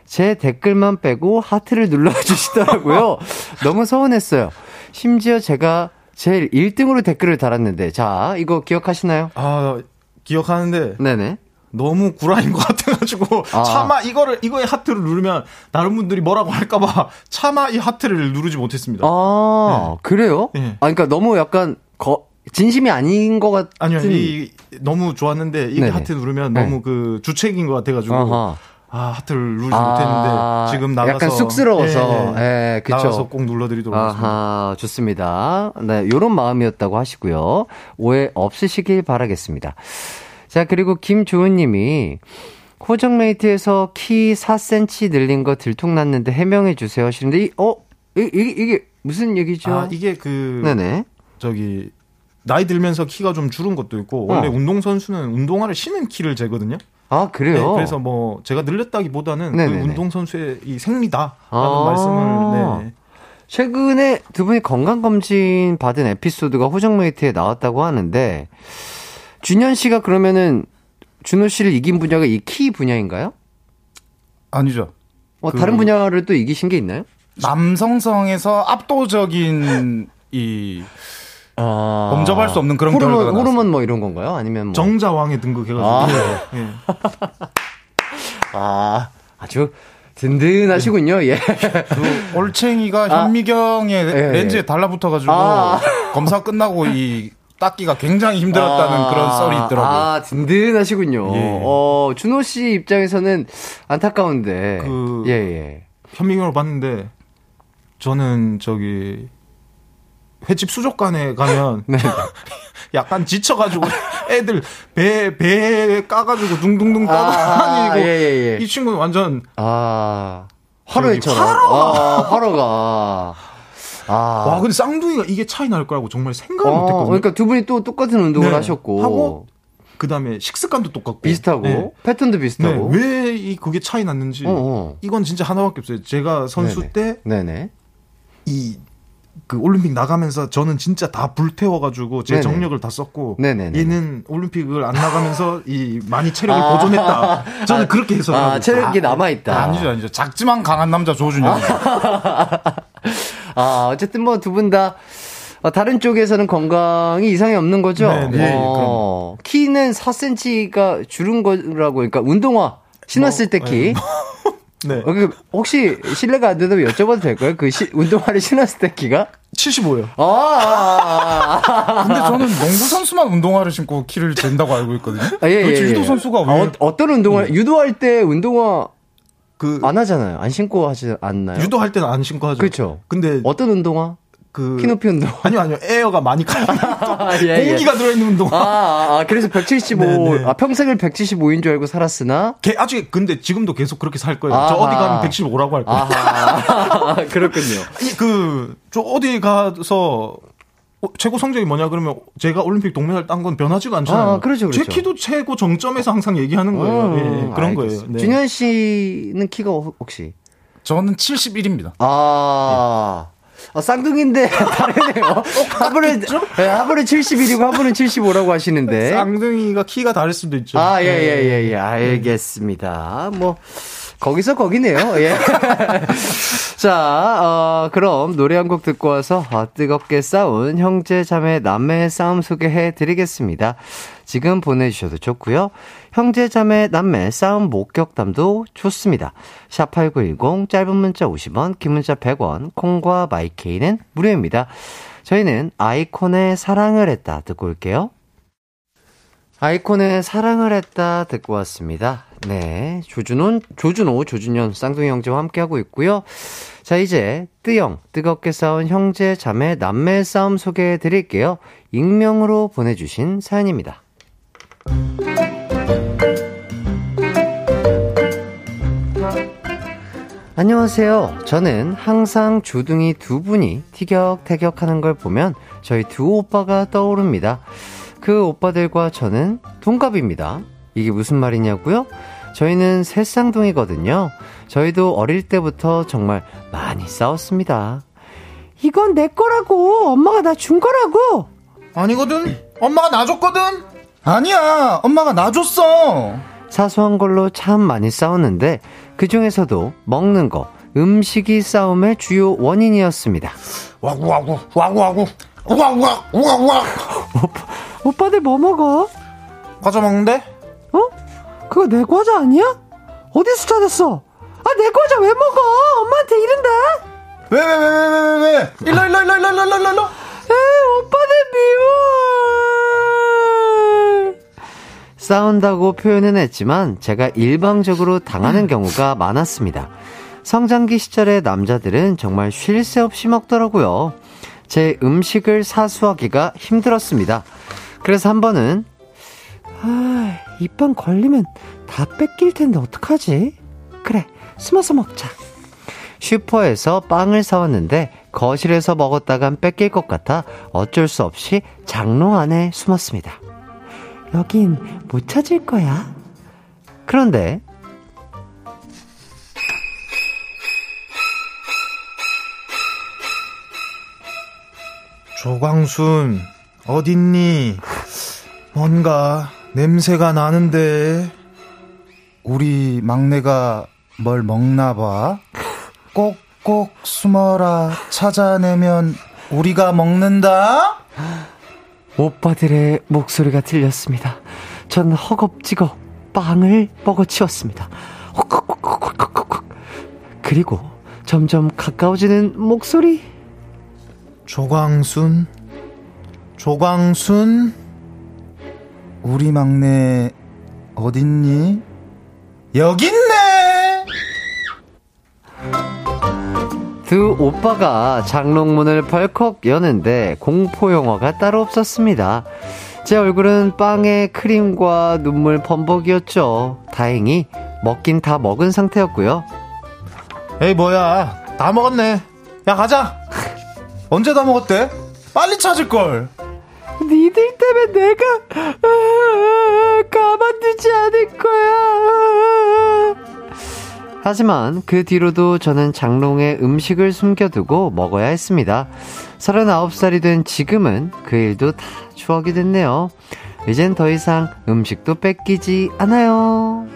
제 댓글만 빼고 하트를 눌러주시더라고요. 너무 서운했어요. 심지어 제가 제일 1등으로 댓글을 달았는데, 자, 이거 기억하시나요? 아 기억하는데 네네. 너무 구라인 것 같아가지고 아. 차마 이거를 이거에 하트를 누르면 다른 분들이 뭐라고 할까봐 차마 이 하트를 누르지 못했습니다. 아, 그래요? 네. 아, 그러니까 너무 약간, 거, 진심이 아닌 것 같은. 아니요, 이 너무 좋았는데 이게. 하트 누르면 네. 너무 그 주책인 것 같아가지고 아하. 아 하트를 누르지 아, 못했는데 지금 나가서 약간 쑥스러워서. 예, 예. 예, 그쵸. 나가서 꼭 눌러드리도록 하겠습니다. 아하, 좋습니다. 네, 요런 마음이었다고 하시고요. 오해 없으시길 바라겠습니다. 자, 그리고 김주은 님이 호정메이트에서 키 4cm 늘린 거 들통났는데 해명해 주세요 하시는데, 이, 어? 이, 이게, 이게 무슨 얘기죠? 아 이게 그 네네. 저기 나이 들면서 키가 좀 줄은 것도 있고 원래 어. 운동 선수는 운동화를 신은 키를 재거든요. 아, 그래요? 네, 그래서 뭐 제가 늘렸다기보다는 그. 운동 선수의 이 생리다라는 아. 말씀을 네. 최근에 두 분이 건강 검진 받은 에피소드가 호정메이트에 나왔다고 하는데, 준현 씨가 그러면은 준호 씨를 이긴 분야가 이 키 분야인가요? 아니죠. 어, 그- 다른 분야를 또 이기신 게 있나요? 남성성에서 압도적인 이 범접할 수 없는 그런 결과가 아. 호르몬, 나왔어요. 호르몬 뭐 이런 건가요? 아니면 뭐. 정자왕에 등극해가지고 아. 예, 예. 아, 아주 든든하시군요, 예. 그 올챙이가 아. 현미경의 예, 렌즈에 예. 달라붙어가지고 아. 검사 끝나고 이 닦기가 굉장히 힘들었다는 그런 썰이 있더라고요. 아, 든든하시군요. 예. 어, 준호 씨 입장에서는 안타까운데. 그- 예, 예. 현미경을 봤는데 저는 저기 횟집 수족관에 가면 네. 약간 지쳐가지고 애들 배 배 까가지고 둥둥둥 아, 떠다니고 예, 예, 예. 이 친구는 완전 아. 화로회처럼. 화로가. 아, 화로가. 아. 와, 근데 쌍둥이가 이게 차이 날 거라고 정말 생각을 어, 못했거든요. 그러니까 두 분이 또 똑같은 운동을 네. 하셨고. 하고 그 다음에 식습관도 똑같고 비슷하고. 네. 패턴도 비슷하고. 네, 왜이 그게 차이 났는지 어, 어. 이건 진짜 하나밖에 없어요. 제가 선수 네네. 때 네네. 이 그 올림픽 나가면서 저는 진짜 다 불태워가지고 제 네네. 정력을 다 썼고 네네네. 얘는 올림픽을 안 나가면서 이 많이 체력을 아. 보존했다. 저는 그렇게 해석을 아, 체력이 있어요. 남아 있다. 아 니죠, 아니죠. 작지만 강한 남자 조준영. 아, 어쨌든 뭐 두 분 다 다른 쪽에서는 건강이 이상이 없는 거죠? 네, 네, 어, 키는 4cm가 줄은 거라고, 그러니까 운동화 신었을 때 키. 네. 어, 그 혹시 실례가 안 된다면 여쭤봐도 될까요? 그 시- 운동화를 신었을 때 키가? 75요. 아, 아, 아, 아. 근데 저는 농구 선수만 운동화를 신고 키를 잰다고 알고 있거든요. 아, 예, 도대체 예, 유도 예. 선수가 왜? 아, 어, 떤 운동화, 유도할 때 운동화 그 안 하잖아요. 안 신고 하지 않나요? 유도할 때는 안 신고 하죠. 그렇죠. 근데 어떤 운동화? 그 키 높이 운동. 아니요 아니요 에어가 많이 가 아, 예, 예. 공기가 들어있는 운동. 아, 아, 아, 그래서 175, 네, 네. 아, 평생을 175인 줄 알고 살았으나? 개- 아직 근데 지금도 계속 그렇게 살 거예요. 아하. 저 어디 가면 115라고 할 거예요. 아하, 그렇군요. 이 그, 저 어디 가서, 어, 최고 성적이 뭐냐 그러면 제가 올림픽 동메달 딴 건 변하지가 않잖아요. 아, 그렇죠, 그렇죠. 제 키도 최고 정점에서 항상 얘기하는 거예요. 음, 예, 그런 알겠습니다. 거예요. 네. 준현 씨는 키가 혹- 혹시? 저는 71입니다. 아, 아 쌍둥이인데 다르네요. 하부는, 네, 하부는 71이고 하부는 75라고 하시는데. 쌍둥이가 키가 다를 수도 있죠. 아, 예, 예, 예, 예. 알겠습니다. 뭐, 거기서 거기네요. 예. 자, 어, 그럼 노래 한 곡 듣고 와서 어, 뜨겁게 싸운 형제, 자매, 남매의 싸움 소개해 드리겠습니다. 지금 보내주셔도 좋고요 형제, 자매, 남매 싸움 목격담도 좋습니다. 샵8910 짧은 문자 50원, 긴 문자 100원, 콩과 마이케이는 무료입니다. 저희는 아이콘의 사랑을 했다 듣고 올게요. 아이콘의 사랑을 했다 듣고 왔습니다. 네. 조준호, 조준호, 조준현, 쌍둥이 형제와 함께하고 있고요. 자, 이제 뜨영, 뜨겁게 싸운 형제, 자매, 남매 싸움 소개해 드릴게요. 익명으로 보내주신 사연입니다. 안녕하세요. 저는 항상 주둥이 두 분이 티격태격 하는 걸 보면 저희 두 오빠가 떠오릅니다. 그 오빠들과 저는 동갑입니다. 이게 무슨 말이냐고요? 저희는 셋쌍둥이거든요. 저희도 어릴 때부터 정말 많이 싸웠습니다. 이건 내 거라고. 엄마가 나 준 거라고. 아니거든. 엄마가 나 줬거든. 아니야. 엄마가 나 줬어. 사소한 걸로 참 많이 싸웠는데 그 중에서도 먹는 거, 음식이 싸움의 주요 원인이었습니다. 와구와구 와구와구 우와우와 우와우와. 오빠들 뭐 먹어? 과자 먹는데? 어? 그거 내 과자 아니야? 어디서 찾았어? 아, 내 과자 왜 먹어? 엄마한테 이른다. 왜 왜 왜 왜 왜 왜 왜? 일로 일로 일로 일로 일로 일로 일로. 에이, 오빠들 미워. 싸운다고 표현은 했지만 제가 일방적으로 당하는 경우가 많았습니다. 성장기 시절의 남자들은 정말 쉴 새 없이 먹더라고요. 제 음식을 사수하기가 힘들었습니다. 그래서 한 번은 아, 입방 걸리면 다 뺏길 텐데 어떡하지? 그래, 숨어서 먹자. 슈퍼에서 빵을 사왔는데 거실에서 먹었다간 뺏길 것 같아 어쩔 수 없이 장롱 안에 숨었습니다. 여긴 못 찾을 거야. 그런데 조광순, 어딨니? 뭔가 냄새가 나는데. 우리 막내가 뭘 먹나 봐. 꼭꼭 숨어라. 찾아내면 우리가 먹는다. 오빠들의 목소리가 들렸습니다. 전 허겁지겁 빵을 먹어치웠습니다. 헉헉헉헉헉헉. 그리고 점점 가까워지는 목소리. 조광순, 조광순, 우리 막내 어딨니? 여기 두 오빠가 장롱문을 벌컥 여는데 공포 영화가 따로 없었습니다. 제 얼굴은 빵에 크림과 눈물 범벅이었죠. 다행히 먹긴 다 먹은 상태였고요. 에이 뭐야 다 먹었네 야 가자 언제 다 먹었대 빨리 찾을 걸 니들 때문에 내가 아, 가만두지 않을 거야. 하지만 그 뒤로도 저는 장롱에 음식을 숨겨두고 먹어야 했습니다. 39살이 된 지금은 그 일도 다 추억이 됐네요. 이젠 더 이상 음식도 뺏기지 않아요.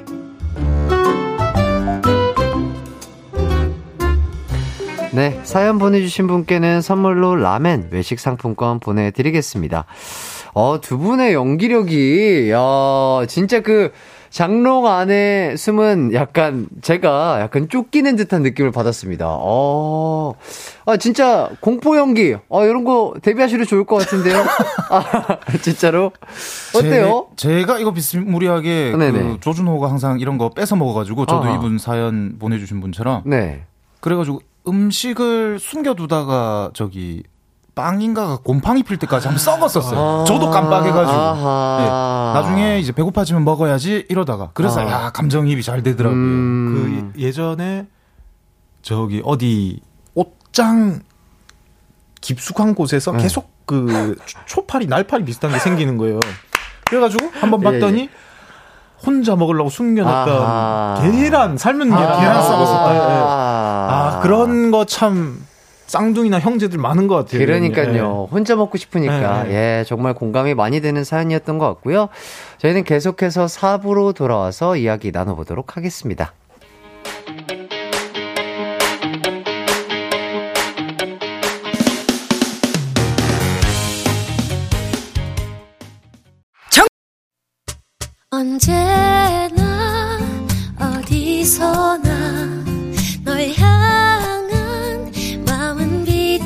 네, 사연 보내주신 분께는 선물로 라멘 외식 상품권 보내드리겠습니다. 어, 두 분의 연기력이, 야, 진짜 그, 장롱 안에 숨은 약간, 제가 약간 쫓기는 듯한 느낌을 받았습니다. 어, 아, 진짜 공포 연기, 어, 이런 거 데뷔하셔도 좋을 것 같은데요? 아, 진짜로? 어때요? 제, 가 이거 비스무리하게. 그 조준호가 항상 이런 거 뺏어 먹어가지고 저도 아하. 이분 사연 보내주신 분처럼 네. 그래가지고 음식을 숨겨두다가 저기 빵인가가 곰팡이 필 때까지 한번 썩었었어요. 아, 저도 깜빡해가지고. 네. 나중에 이제 배고파지면 먹어야지 이러다가 그래서 아. 야 감정이입이 잘 되더라고요. 음. 그 예- 예전에 저기 어디 옷장 깊숙한 곳에서 네. 계속 그 초- 초파리 날파리 비슷한 게 생기는 거예요. 그래가지고 한번 예, 봤더니 혼자 먹으려고 숨겨놨던 아하. 계란 삶은 계란, 아. 계란 썩었었다. 예. 아. 아 그런 거 참 쌍둥이나 형제들 많은 것 같아요. 그러니까요. 혼자 먹고 싶으니까. 네, 예, 정말 공감이 많이 되는 사연이었던 것 같고요. 저희는 계속해서 4부로 돌아와서 이야기 나눠보도록 하겠습니다. 언제나 어디서나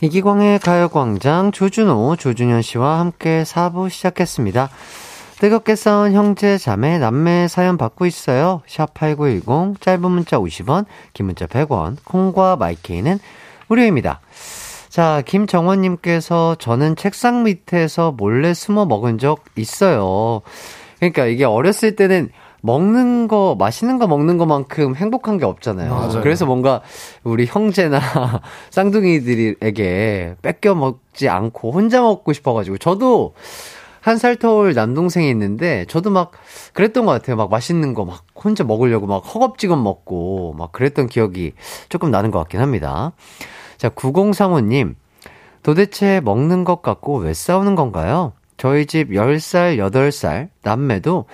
이기광의 가요광장 조준호, 조준현 씨와 함께 4부 시작했습니다. 뜨겁게 싸운 형제, 자매, 남매 사연 받고 있어요. 샵8910, 짧은 문자 50원, 긴 문자 100원, 콩과 마이케이는 무료입니다. 자, 김정원님께서 저는 책상 밑에서 몰래 숨어 먹은 적 있어요. 그러니까 이게 어렸을 때는 먹는 거, 맛있는 거 먹는 것만큼 행복한 게 없잖아요. 맞아요. 그래서 뭔가 우리 형제나 쌍둥이들에게 뺏겨 먹지 않고 혼자 먹고 싶어가지고 저도 한살 터울 남동생이 있는데 저도 막 그랬던 것 같아요. 막 맛있는 거 막 혼자 먹으려고 막 허겁지겁 먹고 막 그랬던 기억이 조금 나는 것 같긴 합니다. 자, 9035님. 도대체 먹는 것 같고 왜 싸우는 건가요? 저희 집 10살, 8살 남매도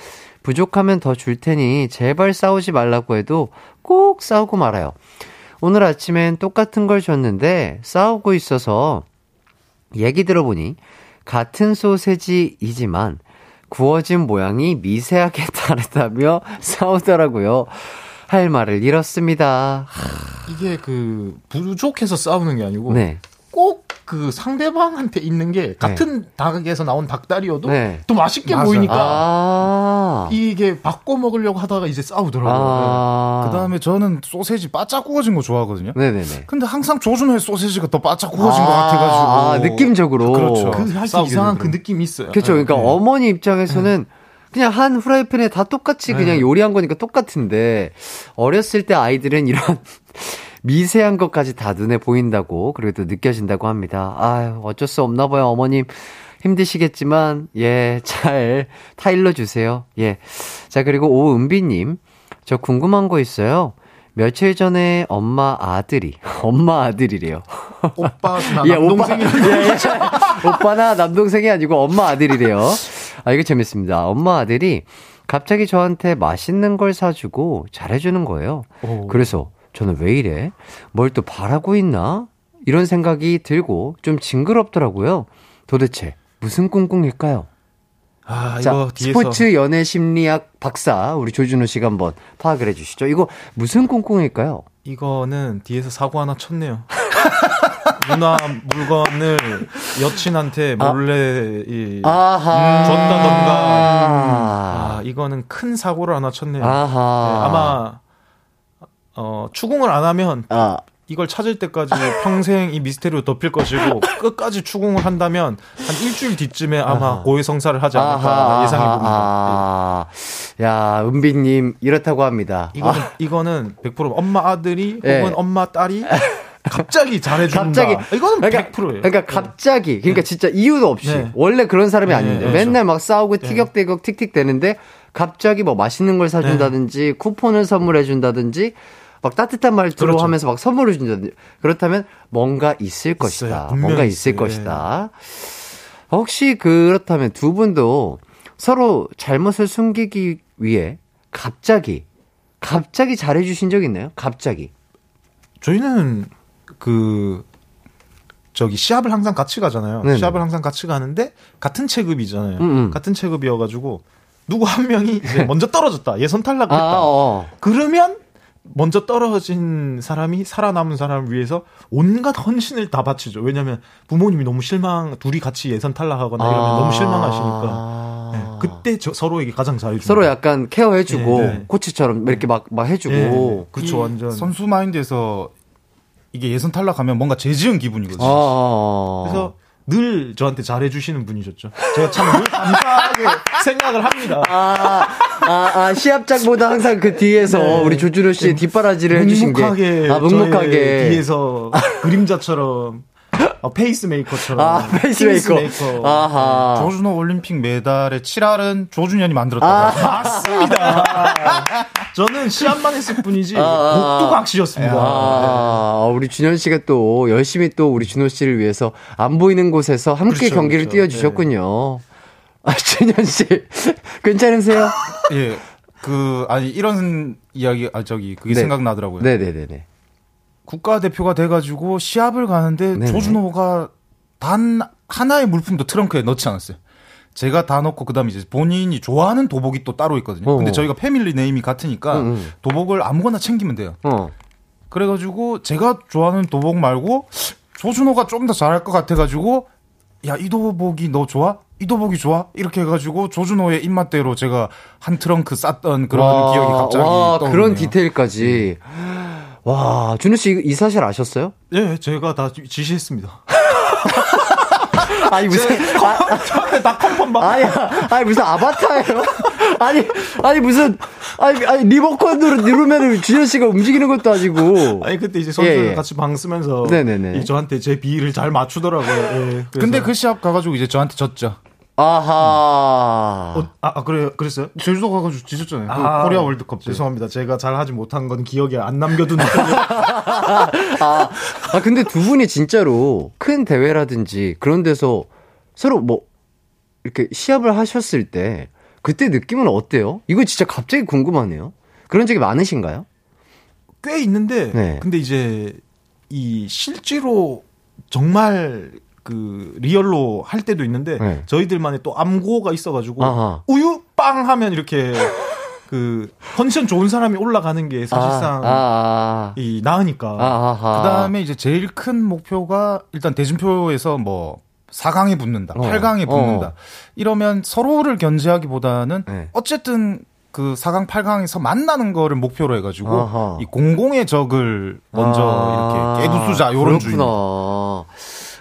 부족하면 더 줄 테니 제발 싸우지 말라고 해도 꼭 싸우고 말아요. 오늘 아침엔 똑같은 걸 줬는데 싸우고 있어서 얘기 들어보니 같은 소세지이지만 구워진 모양이 미세하게 다르다며 싸우더라고요. 할 말을 잃었습니다. 이게 그 부족해서 싸우는 게 아니고 네. 꼭 그 상대방한테 있는 게 같은 닭에서 나온 닭다리여도 네. 또 맛있게 맞아요. 보이니까 아. 이게 바꿔 먹으려고 하다가 이제 싸우더라고요. 아. 그 다음에 저는 소세지 바짝 구워진 거 좋아하거든요. 네네네. 근데 항상 조준호의 소세지가 더 바짝 구워진 아, 것 같아가지고. 아, 느낌적으로. 그렇죠. 그 이상한 그 느낌이 있어요. 그렇죠. 그러니까 네. 어머니 입장에서는 그냥 한 후라이팬에 다 똑같이 그냥 네. 요리한 거니까 똑같은데 어렸을 때 아이들은 이런 미세한 것까지 다 눈에 보인다고 그래도 느껴진다고 합니다. 아유 어쩔 수 없나 봐요 어머님 힘드시겠지만 예 잘 타일러 주세요. 예. 자 그리고 오은비님 저 궁금한 거 있어요. 며칠 전에 엄마 아들이 엄마 아들이래요. 오빠나 예, 오빠, 남동생이 예, 예. 오빠나 남동생이 아니고 엄마 아들이래요. 아, 이거 재밌습니다. 엄마 아들이 갑자기 저한테 맛있는 걸 사주고 잘해주는 거예요. 오. 그래서 저는 왜 이래? 뭘 또 바라고 있나? 이런 생각이 들고 좀 징그럽더라고요. 도대체 무슨 꿍꿍일까요? 아, 자, 스포츠 연애 심리학 박사 우리 조준호 씨가 한번 파악을 해주시죠. 이거 무슨 꿍꿍일까요? 이거는 뒤에서 사고 하나 쳤네요. 누나 물건을 여친한테 몰래 이 아하. 줬다던가 아 이거는 큰 사고를 하나 쳤네요. 아하. 네, 아마 어 추궁을 안 하면 아. 이걸 찾을 때까지 평생 이 미스테리로 덮일 것이고 끝까지 추궁을 한다면 한 일주일 뒤쯤에 아마 고해성사를 하지 않을까 예상해 봅니다. 아, 야, 은비님, 이렇다고 합니다. 이거는 아, 이거는 100% 엄마 아들이 예. 혹은 엄마 딸이 갑자기 잘해준다. 갑자기. 이거는 그러니까, 100%예요. 그러니까 갑자기, 그러니까 진짜 이유도 없이. 네. 원래 그런 사람이 네, 아닌데. 그렇죠. 맨날 막 싸우고 티격태격 틱틱 되는데, 갑자기 뭐 맛있는 걸 사준다든지, 쿠폰을 선물해준다든지, 막 따뜻한 말투로 그렇죠. 하면서 막 선물을 준다든지. 그렇다면 뭔가 있을 것이다. 뭔가 있을 있어요. 것이다. 혹시 그렇다면 두 분도 서로 잘못을 숨기기 위해 갑자기, 갑자기 잘해주신 적 있나요? 갑자기. 저희는 그 저기 시합을 항상 같이 가잖아요. 네네. 시합을 항상 같이 가는데 같은 체급이잖아요. 음, 음. 같은 체급이어가지고 누구 한 명이 이제 먼저 떨어졌다. 예선 탈락했다. 아, 어. 그러면 먼저 떨어진 사람이 살아남은 사람을 위해서 온갖 헌신을 다 바치죠. 왜냐하면 부모님이 너무 실망, 둘이 같이 예선 탈락하거나 이러면 아. 너무 실망하시니까 네, 그때 저, 서로에게 가장 잘해주죠. 서로 약간 케어해주고 네, 네. 코치처럼 이렇게 막 막 해주고 네, 그렇죠, 이 완전. 선수 마인드에서 이게 예선 탈락하면 뭔가 죄지은 기분이거든요. 아. 그래서 늘 저한테 잘해주시는 분이셨죠. 제가 참 늘 감사하게 생각을 합니다. 아, 아, 아, 시합장보다 항상 그 뒤에서 네. 우리 조준호 씨의 뒷바라지를 해주신 게. 묵묵하게, 아, 묵묵하게. 저의 뒤에서 그림자처럼 어, 페이스메이커처럼 아, 페이스메이커. 킹스메이커. 아하. 조준호 올림픽 메달의 7할은 조준현이 만들었다. 아. 맞습니다. 저는 시합만 했을 뿐이지 아. 꼭두각시였습니다. 아, 우리 준현 씨가 또 열심히 또 우리 준호 씨를 위해서 안 보이는 곳에서 함께 그렇죠, 경기를 그렇죠. 뛰어주셨군요. 아, 준현 씨. 괜찮으세요? 예. 그 아니 이런 이야기 아 저기 그게 네. 생각나더라고요. 네 네 네 네. 국가 대표가 돼 가지고 시합을 가는데 네네. 조준호가 단 하나의 물품도 트렁크에 넣지 않았어요. 제가 다 넣고 그다음에 이제 본인이 좋아하는 도복이 또 따로 있거든요. 어. 근데 저희가 패밀리 네임이 같으니까 응, 응. 도복을 아무거나 챙기면 돼요. 어. 그래가지고 제가 좋아하는 도복 말고 조준호가 좀 더 잘할 것 같아가지고 야 이 도복이 너 좋아? 이 도복이 좋아? 이렇게 해가지고 조준호의 입맛대로 제가 한 트렁크 쌌던 그런 와, 기억이 갑자기 와, 떠오르네요. 그런 디테일까지. 와, 준호 씨이 사실 아셨어요? 네, 제가 다 지- 지시했습니다. 아니 무슨 아, 나 confirm 막. 아니 아니 무슨 아바타예요? 아니 아니 무슨 아니 아니 리모컨으로 누르면 준현 씨가 움직이는 것도 아니고. 아니 그때 이제 선수들 예, 예. 같이 방 쓰면서 네네네. 이 저한테 제 비위를 잘 맞추더라고요. 예, 근데 그 시합 가가지고 이제 저한테 졌죠. 아하. 어, 아, 아, 그래요 그랬어요? 제주도 가가지고 지셨잖아요. 그 아, 코리아 월드컵 때. 죄송합니다. 제가 잘 하지 못한 건 기억에 안 남겨두는 편이에요. 아, 아, 근데 두 분이 진짜로 큰 대회라든지 그런 데서 서로 뭐, 이렇게 시합을 하셨을 때, 그때 느낌은 어때요? 이거 진짜 갑자기 궁금하네요. 그런 적이 많으신가요? 꽤 있는데 네. 근데 이제 이 실제로 정말 그 리얼로 할 때도 있는데 네. 저희들만의 또 암고가 있어가지고 아하. 우유 빵 하면 이렇게 그 컨디션 좋은 사람이 올라가는 게 사실상 아, 아, 이 나으니까 아. 그다음에 이제 제일 큰 목표가 일단 대진표에서 뭐 4강에 붙는다, 어, 8강에 붙는다. 어. 이러면 서로를 견제하기보다는 네. 어쨌든 그 4강, 8강에서 만나는 거를 목표로 해가지고 아하. 이 공공의 적을 먼저 아, 이렇게 깨부수자 요런 주의.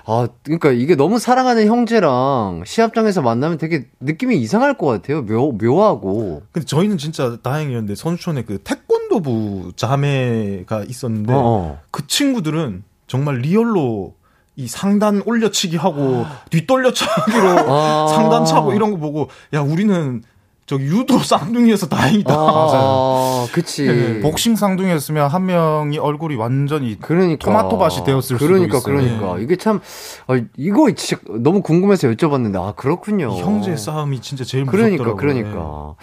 아, 그러니까 이게 너무 사랑하는 형제랑 시합장에서 만나면 되게 느낌이 이상할 것 같아요. 묘, 묘하고. 근데 저희는 진짜 다행이었는데 선수촌에 그 태권도부 자매가 있었는데 어, 어. 그 친구들은 정말 리얼로 이 상단 올려치기 하고 뒷돌려차기로 아. 상단 차고 이런 거 보고 야 우리는 저기 유도 쌍둥이여서 다행이다. 아, 그치. 네, 복싱 쌍둥이였으면 한 명이 얼굴이 완전히 그러니까. 토마토 밭이 되었을 그러니까, 수도 있어요. 그러니까. 이게 참, 어, 이거 진짜 너무 궁금해서 여쭤봤는데, 아, 그렇군요. 이 형제 싸움이 진짜 제일 그러니까, 무섭더라고요. 그러니까.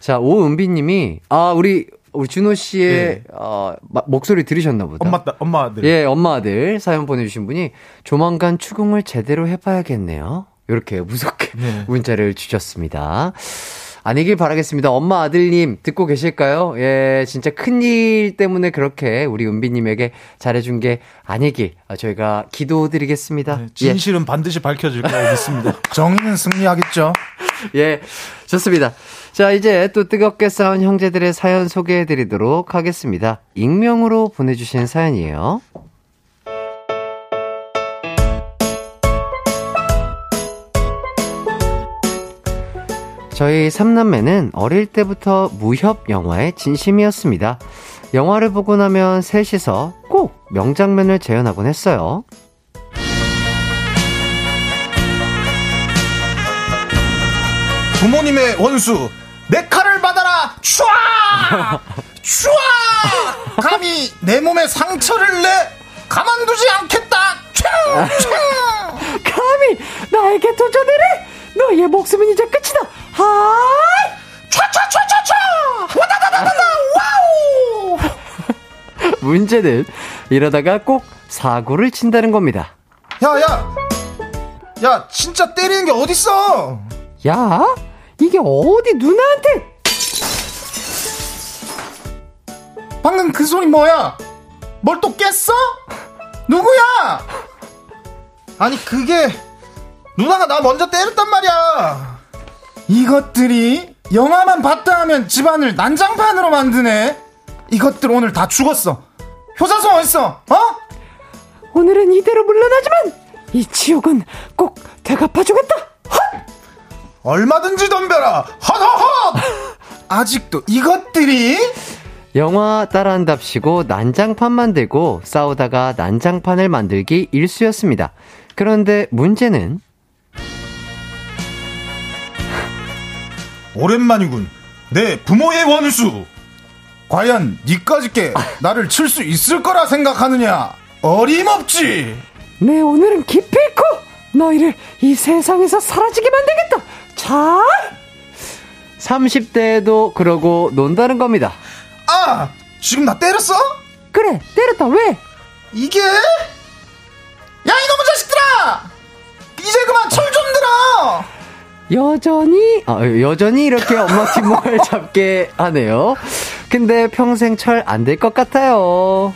자, 오은비 님이, 아, 우리, 우리 준호 씨의, 네. 어, 마- 목소리 들으셨나 보다. 엄마 따- 엄마 아들. 예, 엄마 아들 사연 보내주신 분이 조만간 추궁을 제대로 해봐야겠네요. 이렇게 무섭게 네. 문자를 주셨습니다. 아니길 바라겠습니다. 엄마 아들님 듣고 계실까요? 예, 진짜 큰일 때문에 그렇게 우리 은비님에게 잘해준 게 아니길 아, 저희가 기도드리겠습니다. 네, 진실은 반드시 밝혀질 거라고 믿습니다. 정의는 승리하겠죠. 예, 좋습니다. 자, 이제 또 뜨겁게 싸운 형제들의 사연 소개해 드리도록 하겠습니다. 익명으로 보내주신 사연이에요. 저희 삼남매는 어릴 때부터 무협 영화의 진심이었습니다. 영화를 보고 나면 셋이서 꼭 명장면을 재현하곤 했어요. 부모님의 원수 내 칼을 받아라 촤! 촤! 감히 내 몸에 상처를 내 가만두지 않겠다 촤! 감히 나에게 도전을 해! 너의 목숨은 이제 끝이다! 하이! 촤촤촤촤촤! 와다다다다다! Wow! 문제는 이러다가 꼭 사고를 친다는 겁니다. 야, 야! 야, 진짜 때리는 게 어딨어! 야, 이게 어디 누나한테? 방금 그 소리 뭐야? 뭘 또 깼어? 누구야? 아니, 그게, 누나가 나 먼저 때렸단 말이야! 이것들이 영화만 봤다 하면 집안을 난장판으로 만드네? 이것들 오늘 다 죽었어! 효자손 어딨어? 어? 오늘은 이대로 물러나지만 이 지옥은 꼭 되갚아주겠다. 얼마든지 덤벼라! 헛헛헛! 아직도 이것들이? 영화 따라한답시고 난장판 만들고 싸우다가 난장판을 만들기 일쑤였습니다. 그런데 문제는 오랜만이군. 내 부모의 원수. 과연 니까지 게 나를 칠 수 있을 거라 생각하느냐? 어림없지. 내 오늘은 기필코 너희를 이 세상에서 사라지게 만들겠다. 자, 30대에도 그러고 논다는 겁니다. 아, 지금 나 때렸어? 그래, 때렸다. 왜? 이게? 야 이놈의 자식들아! 이제 그만 철 좀 들어. 여전히 아, 여전히 이렇게 엄마 뒷목을 잡게 하네요. 근데 평생 철 안 될 것 같아요.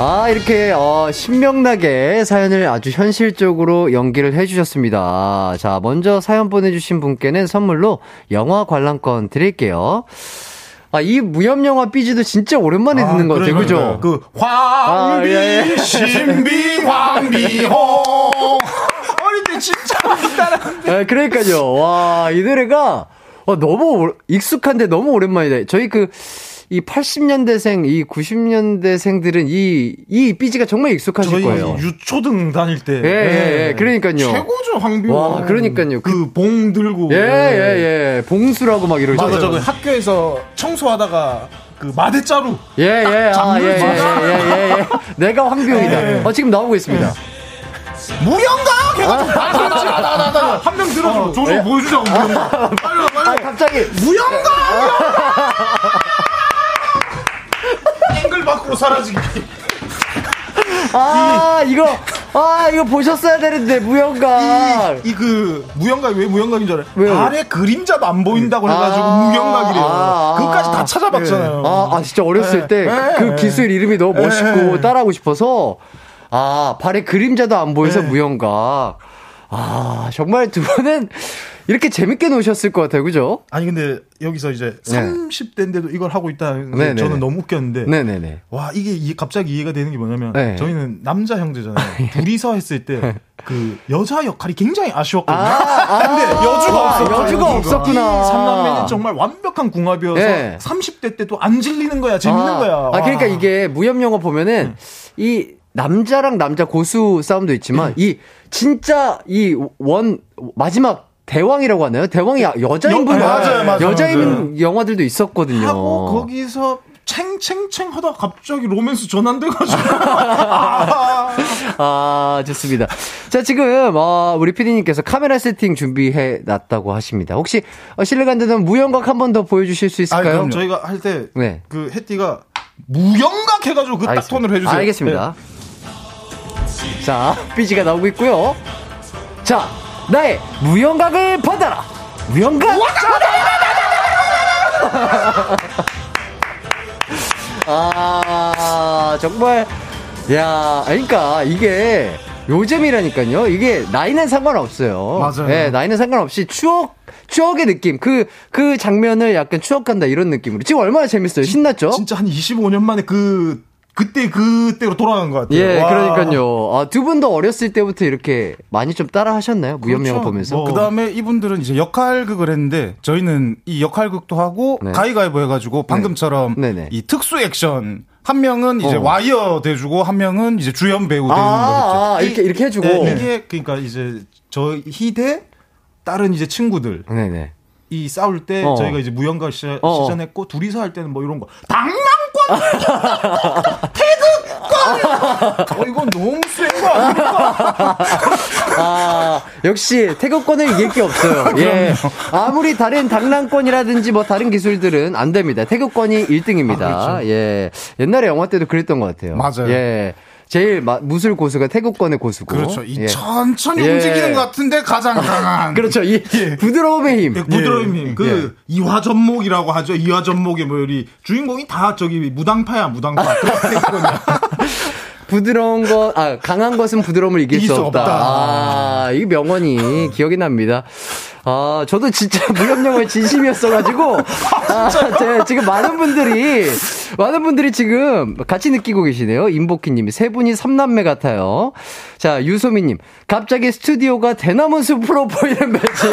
아, 이렇게, 어, 신명나게 사연을 아주 현실적으로 연기를 해주셨습니다. 자, 먼저 사연 보내주신 분께는 선물로 영화 관람권 드릴게요. 아, 이 무협 영화 삐지도 진짜 오랜만에 듣는 것 같아요. 그죠? 그, 황비, 아, 예, 예. 신비, 황비호. 어릴 때 진짜 따라하는데. 아, 그러니까요. 와, 이 노래가 어, 너무 오- 익숙한데 너무 오랜만이다. 저희 그, 이 80년대생, 이 90년대생들은 이, 이 삐지가 정말 익숙하실 저희 거예요. 유초등 다닐 때. 네. 예, 예, 예. 그러니까요. 최고죠, 황비호. 와, 그러니까요. 그 봉 들고. 예, 예, 예. 봉수라고 막 이러죠. 맞아, 저그 학교에서 청소하다가 그 마대자루. 예, 예, 아, 예, 예. 예, 예, 예. 내가 황비용이다. 예. 어, 지금 나오고 있습니다. 무영가! 걔가 나나나나나 한명 들어줘. 조조 예. 보여주자고 무영가. 빨리 와, 빨리 와. 아, 갑자기. 무영가! 밖으로 사라지기. 아, 이거, 아, 이거 보셨어야 되는데, 무용각. 이 그 무영각이 왜 무영각인 줄 알아요? 왜요? 아래 그림자도 안 보인다고 해가지고 아, 무영각이래요. 아, 아, 그것까지 다 찾아봤잖아요. 아, 아, 진짜 어렸을 예, 때그 예, 기술 이름이 너무 예, 멋있고 예. 따라하고 싶어서 아, 발에 그림자도 안 보여서 예. 무용각. 아, 정말 두 분은 이렇게 재밌게 노셨을 것 같아요. 그죠? 아니 근데 여기서 이제 네. 30대인데도 이걸 하고 있다. 네네네. 저는 너무 웃겼는데. 네네네. 와 이게 이- 갑자기 이해가 되는 게 뭐냐면 네. 저희는 남자 형제잖아요. 둘이서 했을 때 그 여자 역할이 굉장히 아쉬웠거든요. 아, 근데 여주가 없었어. 여주가 없었구나. 이 삼남매는 정말 완벽한 궁합이어서 네. 30대 때도 안 질리는 거야. 재밌는 아, 거야. 아, 와. 그러니까 이게 무협 영화 보면은 이 남자랑 남자 고수 싸움도 있지만 이 진짜 이 원 마지막 대왕이라고 하나요? 대왕이 여자인 분 여- 맞아요, 맞아요, 여자인 맞아요. 영화들도 있었거든요. 하고 거기서 챙챙챙 하다 가 갑자기 로맨스 전환돼가지고 아, 아, 좋습니다. 자, 지금, 어, 우리 피디님께서 카메라 세팅 준비해 놨다고 하십니다. 혹시, 어, 되면 무영각 한 번 더 보여주실 수 있을까요? 그럼 저희가 할때그 네. 해띠가 무영각 해가지고 그딱 알겠습니다. 톤으로 해주세요. 알겠습니다. 자, 삐지가 나오고 있고요. 자, 나의 무영각을 받아라. 무영각. 아, 정말, 야, 그러니까 이게 요즘이라니까요. 이게 나이는 상관없어요. 맞아요. 네, 나이는 상관없이 추억, 추억의 느낌. 그, 그 장면을 약간 추억한다 이런 느낌으로. 지금 얼마나 재밌어요. 신났죠? 진짜 한 25년 만에 그 그때 그때로 돌아간 것 같아요. 예, 와. 그러니까요. 아, 두 분도 어렸을 때부터 이렇게 많이 좀 따라 하셨나요? 무협영화 보면서? 그 다음에 이분들은 이제 역할극을 했는데 저희는 이 역할극도 하고 네. 가위가위보 해가지고 방금처럼 네네. 이 특수 액션 한 명은 이제 어. 와이어 대주고 한 명은 이제 주연 배우 되는 아, 거죠. 아, 이렇게, 이렇게 해주고. 네, 이게 그러니까 이제 저 희대 다른 이제 친구들 네네. 이 싸울 때 어. 저희가 이제 무연가 시, 어. 시전 했고 둘이서 할 때는 뭐 이런 거 당랑권 태극권 어 이건 너무 센거 아닙니까? 아, 역시 태극권을 이길 게 없어요. 예. 아무리 다른 당랑권이라든지 뭐 다른 기술들은 안 됩니다. 태극권이 1등입니다. 아, 그렇죠. 예. 옛날에 영화 때도 그랬던 것 같아요. 맞아요. 예. 제일 마- 무술 고수가 태극권의 고수고. 그렇죠. 이 예. 천천히 예. 움직이는 것 같은데 가장 강한. 그렇죠. 이 부드러움의 힘. 예, 부드러운 힘. 그 이화전목이라고 하죠. 이화전목의 뭐 우리 주인공이 다 저기 무당파야 무당파. 부드러운 것, 아, 강한 것은 부드러움을 이길 이길 수수 없다. 없다. 아, 이 명언이 기억이 납니다. 아, 저도 진짜 무협영화에 진심이었어가지고, 아, 제, 지금 많은 분들이, 많은 분들이 지금 같이 느끼고 계시네요. 임복희님이 세 분이 삼남매 같아요. 자, 유소미님, 갑자기 스튜디오가 대나무 숲으로 보이는 매치.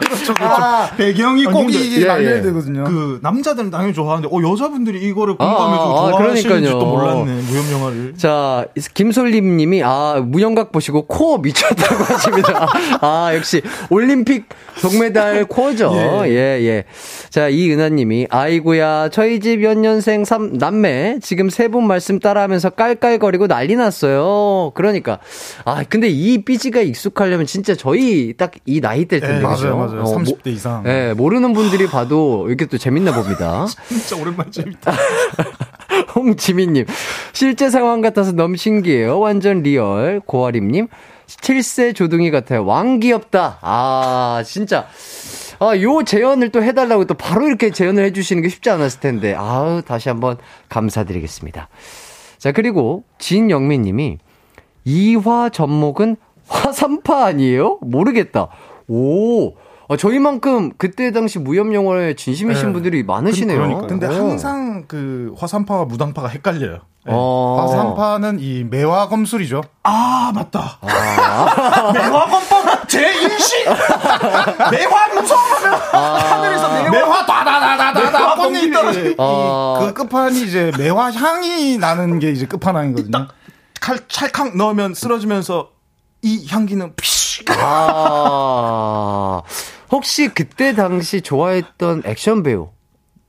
그렇죠, 그렇죠. 아. 배경이 꼭 근데- 이게 예, 날려야 예. 되거든요. 그 남자들은 당연히 좋아하는데, 어 여자분들이 이거를 공감해주고 아, 아, 좋아하시는지 그러니까요. 또 몰랐네. 무협 영화를. 자, 김솔림 님이, 아, 무영각 보시고 코어 미쳤다고 하십니다. 아, 역시, 올림픽 동메달 코어죠. 예, 예. 자, 이은하 님이, 아이고야, 저희 집 연년생 삼, 남매, 지금 세 분 말씀 따라 하면서 깔깔거리고 난리 났어요. 그러니까, 아, 근데 이 BG가 익숙하려면 진짜 저희 딱 이 나이 때일 텐데. 예? 맞아요, 맞아요. 어, 30대 이상. 예, 모르는 분들이 봐도 이렇게 또 재밌나 봅니다. 진짜 오랜만에 재밌다. 홍지민님, 실제 상황 같아서 너무 신기해요. 완전 리얼. 고아림님, 7세 조둥이 같아요. 왕 귀엽다. 아, 진짜. 아, 요 재연을 또 해달라고 또 바로 이렇게 재연을 해주시는 게 쉽지 않았을 텐데. 아우, 다시 한번 감사드리겠습니다. 자, 그리고 진영민 님이, 이화 접목은 화산파 아니에요? 모르겠다. 오, 아, 저희만큼 그때 당시 무협 영화에 진심이신 네. 분들이 많으시네요. 그러니까요. 근데 오. 항상 그 화산파와 무당파가 헷갈려요. 예. 어. 화산파는 이 매화 검술이죠. 아 맞다. 아. 매화 검법 제 인식. 매화 무서워하면 하늘에서 매화, 매화 다다다다다다 꽃잎이 아. 그 끝판이 이제 매화 향이 나는 게 이제 끝판왕이거든요. 칼 찰칵 넣으면 쓰러지면서 이 향기는 피시. 아, 혹시 그때 당시 좋아했던 액션 배우?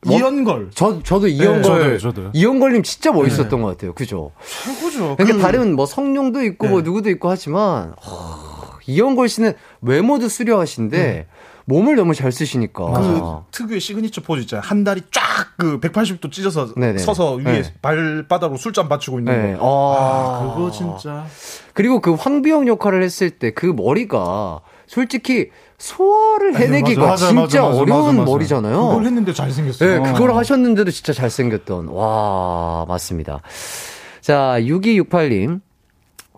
이연걸. 저, 저도 이연걸. 저도요, 저도요. 이연걸님 진짜 멋있었던 것 같아요. 그죠? 최고죠. 그러니까 그- 다른 뭐 성룡도 있고 뭐 누구도 있고 하지만, 어, 이연걸 씨는 외모도 수려하신데, 몸을 너무 잘 쓰시니까. 그 특유의 시그니처 포즈 있잖아요. 한 다리 쫙 그 180도 찢어서 네네. 서서 위에 네. 발바닥으로 술잔 받치고 있는 네. 거. 아. 아, 그거 진짜. 그리고 그 황비홍 역할을 했을 때 그 머리가 솔직히 소화를 해내기가 맞아, 맞아, 진짜 맞아, 어려운. 머리잖아요. 그걸 했는데 잘생겼어요. 네, 그걸 하셨는데도 진짜 잘생겼던. 와, 맞습니다. 자, 6268님.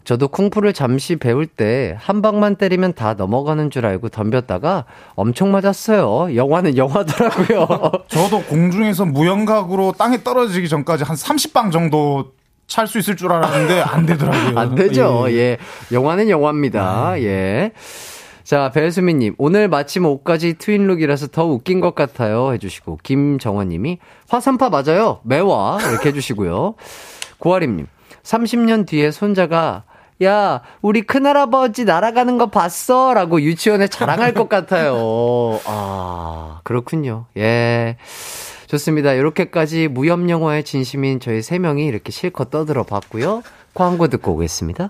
저도 쿵푸를 잠시 배울 때 한 방만 때리면 다 넘어가는 줄 알고 덤볐다가 엄청 맞았어요. 영화는 영화더라고요. 저도 공중에서 무영각으로 땅에 떨어지기 전까지 한 30방 정도 찰 수 있을 줄 알았는데 안 되더라고요. 안 되죠. 예. 예. 영화는 영화입니다. 예. 자, 배수민님, 오늘 마침 옷까지 트윈룩이라서 더 웃긴 것 같아요. 해주시고, 김정원님이, 화산파 맞아요. 매화. 이렇게 해주시고요. 고아림님, 30년 뒤에 손자가, 야, 우리 큰할아버지 날아가는 거 봤어? 라고 유치원에 자랑할 것 같아요. 아, 그렇군요. 예. 좋습니다. 이렇게까지 무협영화의 진심인 저희 세 명이 이렇게 실컷 떠들어 봤고요. 광고 듣고 오겠습니다.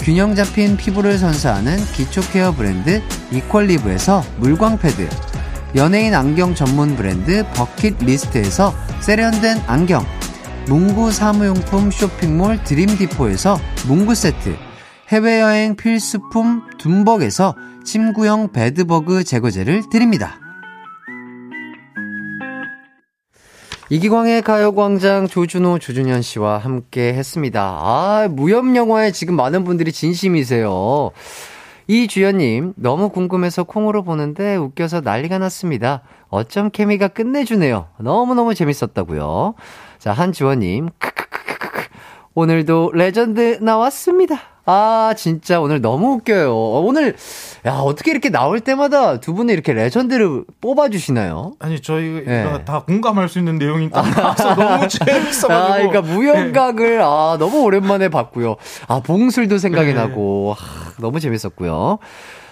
균형 잡힌 피부를 선사하는 기초 케어 브랜드 이퀄리브에서 물광 패드, 연예인 안경 전문 브랜드 버킷 리스트에서 세련된 안경, 문구 사무용품 쇼핑몰 드림디포에서 문구 세트, 해외여행 필수품 둠벅에서 침구형 베드버그 제거제를 드립니다. 이기광의 가요광장 조준호, 조준현 씨와 함께 했습니다. 아, 무협영화에 지금 많은 분들이 진심이세요. 이주연님, 너무 궁금해서 콩으로 보는데 웃겨서 난리가 났습니다. 어쩜 케미가 끝내주네요. 너무너무 재밌었다고요. 자, 한지원님, 크크크크크. 오늘도 레전드 나왔습니다. 아, 진짜 오늘 너무 웃겨요. 오늘, 야, 어떻게 이렇게 나올 때마다 두 분이 이렇게 레전드를 뽑아주시나요? 아니, 저희가 네. 다 공감할 수 있는 내용이니까 나와서 너무 재밌어가지고. 아, 그러니까 무연각을 아 너무 오랜만에 봤고요. 아 봉술도 생각이 네. 나고 아, 너무 재밌었고요.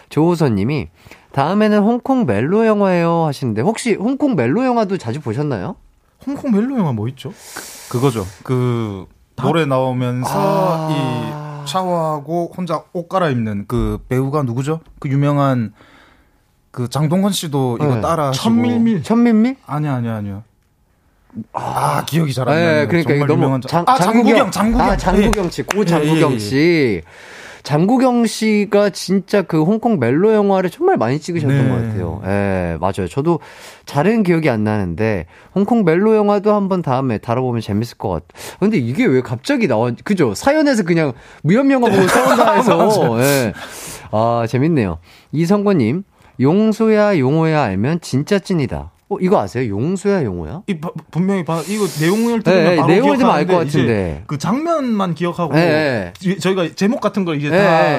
조호선 님이 다음에는 홍콩 멜로 영화예요 하시는데 혹시 홍콩 멜로 영화도 자주 보셨나요? 홍콩 멜로 영화 뭐 있죠? 그, 그거죠. 그 노래 나오면서 아. 이 샤워하고 혼자 옷 갈아입는 그 배우가 누구죠? 그 유명한 그 장동건 씨도 이거 네. 따라. 천밀밀. 천민미? 아니 아니 아니요. 아, 기억이 잘안 네, 나요. 그러니까 이거 정말 너무 유명한 장, 아, 장국영, 장국영, 장국영. 아, 장국영 씨, 고 장국영 예, 예, 씨. 장국영 씨가 진짜 그 홍콩 멜로 영화를 정말 많이 찍으셨던 네. 것 같아요. 예, 맞아요. 저도 잘은 기억이 안 나는데 홍콩 멜로 영화도 한번 다음에 다뤄보면 재밌을 것 같아. 근데 이게 왜 갑자기 나와? 그죠? 사연에서 그냥 무협 영화 보고 싸운다 해서. 예. 아, 재밌네요. 이성권님, 용소야 용호야 알면 진짜 찐이다. 어, 이거 아세요? 용소야 용호야? 이 바- 분명히 봐 이거 내용을 들으면 네, 바로 내용을 좀 알 것 같은데. 그 장면만 기억하고 네. 이- 저희가 제목 같은 걸 이제 네.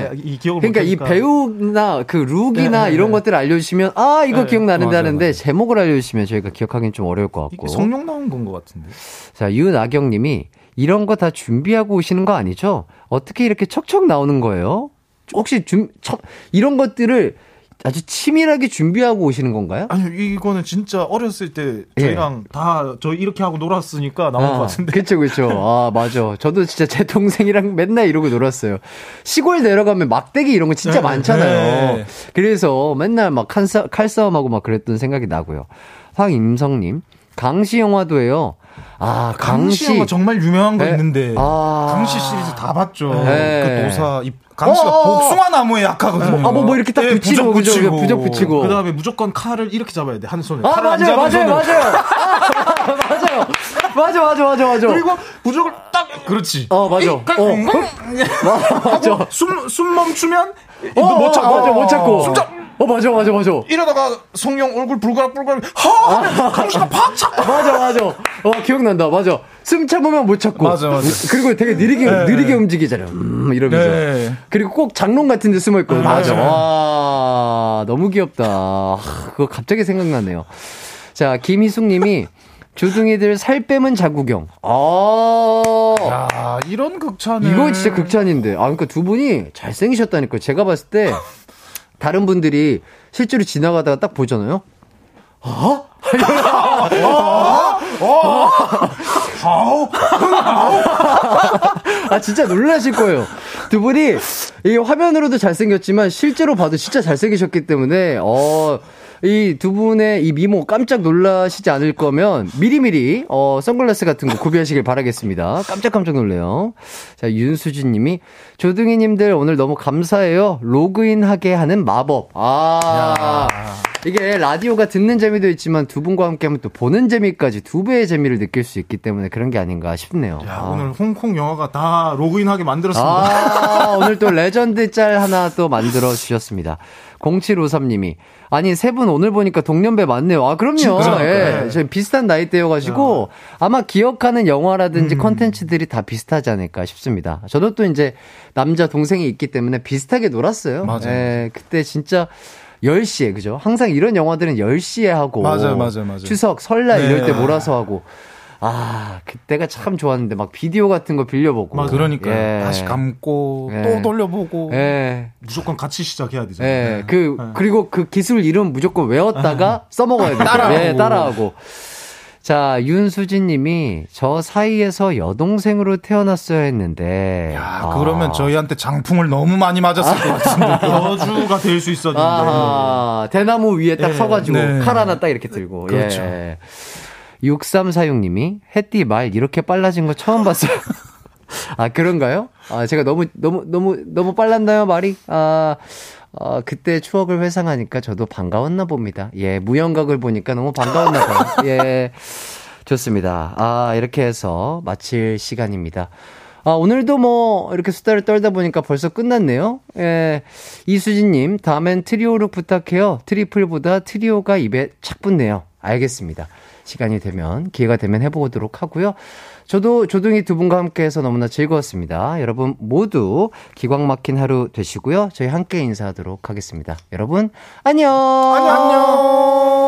다이 기억을 그러니까 이. 배우나 그 룩이나 네, 네, 이런 네. 것들을 알려주시면 아 이거 네, 기억나는데 하는데. 제목을 알려주시면 저희가 기억하기는 좀 어려울 것 같고. 성룡 나온 건 것 같은데. 자 윤아경님이 이런 거 다 준비하고 오시는 거 아니죠? 어떻게 이렇게 척척 나오는 거예요? 혹시 준 척, 이런 것들을 아주 치밀하게 준비하고 오시는 건가요? 아니요, 이거는 진짜 어렸을 때 저희랑 다저 이렇게 하고 놀았으니까 나온 것 같은데. 예. 그쵸, 그쵸. 아, 맞아. 저도 진짜 제 동생이랑 맨날 이러고 놀았어요. 시골 내려가면 막대기 이런 거 진짜 네, 많잖아요. 네. 그래서 맨날 막 칼싸, 칼싸움하고 막 그랬던 생각이 나고요. 황임성님, 강시 영화도예요. 아, 강시 강시. 정말 유명한 거 네. 있는데 아. 강시 시리즈 다 봤죠. 네. 그 노사 이 강시가 어, 어, 어. 복숭아 나무에 약하거든요. 아, 뭐, 뭐 이렇게 딱 붙이고, 그죠? 부적 붙이고. 그 다음에 무조건 칼을 이렇게 잡아야 돼 한 손에. 아, 안 맞아요, 잡은 맞아요. 맞아요. 아, 맞아요. 맞아, 맞아, 맞아, 맞아. 그리고 부적을 딱 그렇지. 어, 맞아. 이- 어. 하고 숨, 숨 멈추면 어, 못 찾고. 맞아, 못 찾고. 숨 잡. 어, 맞아, 맞아, 맞아. 이러다가 성룡 얼굴 불가락불가락 하! 강시가 팍 차! 맞아, 맞아. 어, 기억난다. 맞아. 숨 참으면 못 찾고. 맞아, 맞아. 그리고 되게 느리게, 네. 느리게 움직이잖아요. 음, 이러면서. 네. 그리고 꼭 장롱 같은 데 숨어 있고. 네, 맞아. 와, 너무 귀엽다. 하, 그거 갑자기 생각나네요. 자, 김희숙 님이 주둥이들 살 빼면 자구경. 아. 야, 이런 극찬을. 이거 진짜 극찬인데. 아, 그러니까 두 분이 잘생기셨다니까요. 제가 봤을 때 다른 분들이 실제로 지나가다가 딱 보잖아요. 어? 아, 진짜 놀라실 거예요. 두 분이 이게 화면으로도 잘생겼지만 실제로 봐도 진짜 잘생기셨기 때문에, 어, 이 두 분의 이 미모 깜짝 놀라시지 않을 거면 미리미리 어 선글라스 같은 거 구비하시길 바라겠습니다. 깜짝깜짝 놀래요. 자, 윤수진 님이 조둥이 님들 오늘 너무 감사해요. 로그인 하게 하는 마법. 아. 이게 라디오가 듣는 재미도 있지만 두 분과 함께 하면 또 보는 재미까지 두 배의 재미를 느낄 수 있기 때문에 그런 게 아닌가 싶네요. 야, 아. 오늘 홍콩 영화가 다 로그인하게 만들었습니다. 아, 오늘 또 레전드 짤 하나 또 만들어 주셨습니다. 0753님이 아니 세 분 오늘 보니까 동년배 맞네요. 아 그럼요. 예, 네. 저희 비슷한 나이대여가지고 아마 기억하는 영화라든지 음. 컨텐츠들이 다 비슷하지 않을까 싶습니다. 저도 또 이제 남자 동생이 있기 때문에 비슷하게 놀았어요. 맞아요. 예, 그때 진짜 10시에 그죠? 항상 이런 영화들은 10시에 하고 맞아요, 맞아요, 맞아요. 추석 설날 이럴 네. 때 몰아서 하고 아, 그때가 참 좋았는데 막 비디오 같은 거 빌려보고. 막 그러니까 예. 다시 감고 예. 또 돌려보고 예. 무조건 같이 시작해야 되잖아요. 예, 네. 그, 네. 그리고 그 기술 이름 무조건 외웠다가 써먹어야 돼요. 따라하고. 예, 따라하고. 자, 윤수진 님이 저 사이에서 여동생으로 태어났어야 했는데. 아, 그러면 저희한테 장풍을 너무 많이 맞았을 것 같은데 여주가 될 수 있었는데 아, 대나무 위에 딱 예, 서가지고 네. 칼 하나 딱 이렇게 들고. 그렇죠. 예. 6346님이 햇띠 말 이렇게 빨라진 거 처음 봤어요. 아, 그런가요? 아, 제가 너무, 너무, 너무, 너무 빨랐나요, 말이? 아, 어, 그때 추억을 회상하니까 저도 반가웠나 봅니다. 예, 무영각을 보니까 너무 반가웠나 봐요. 예. 좋습니다. 아, 이렇게 해서 마칠 시간입니다. 아, 오늘도 뭐, 이렇게 수다를 떨다 보니까 벌써 끝났네요. 예. 이수진님, 다음엔 트리오로 부탁해요. 트리플보다 트리오가 입에 착 붙네요. 알겠습니다. 시간이 되면, 기회가 되면 해보도록 하고요. 저도 조둥이 두 분과 함께 해서 너무나 즐거웠습니다. 여러분 모두 기광 막힌 하루 되시고요. 저희 함께 인사하도록 하겠습니다. 여러분, 안녕! 안녕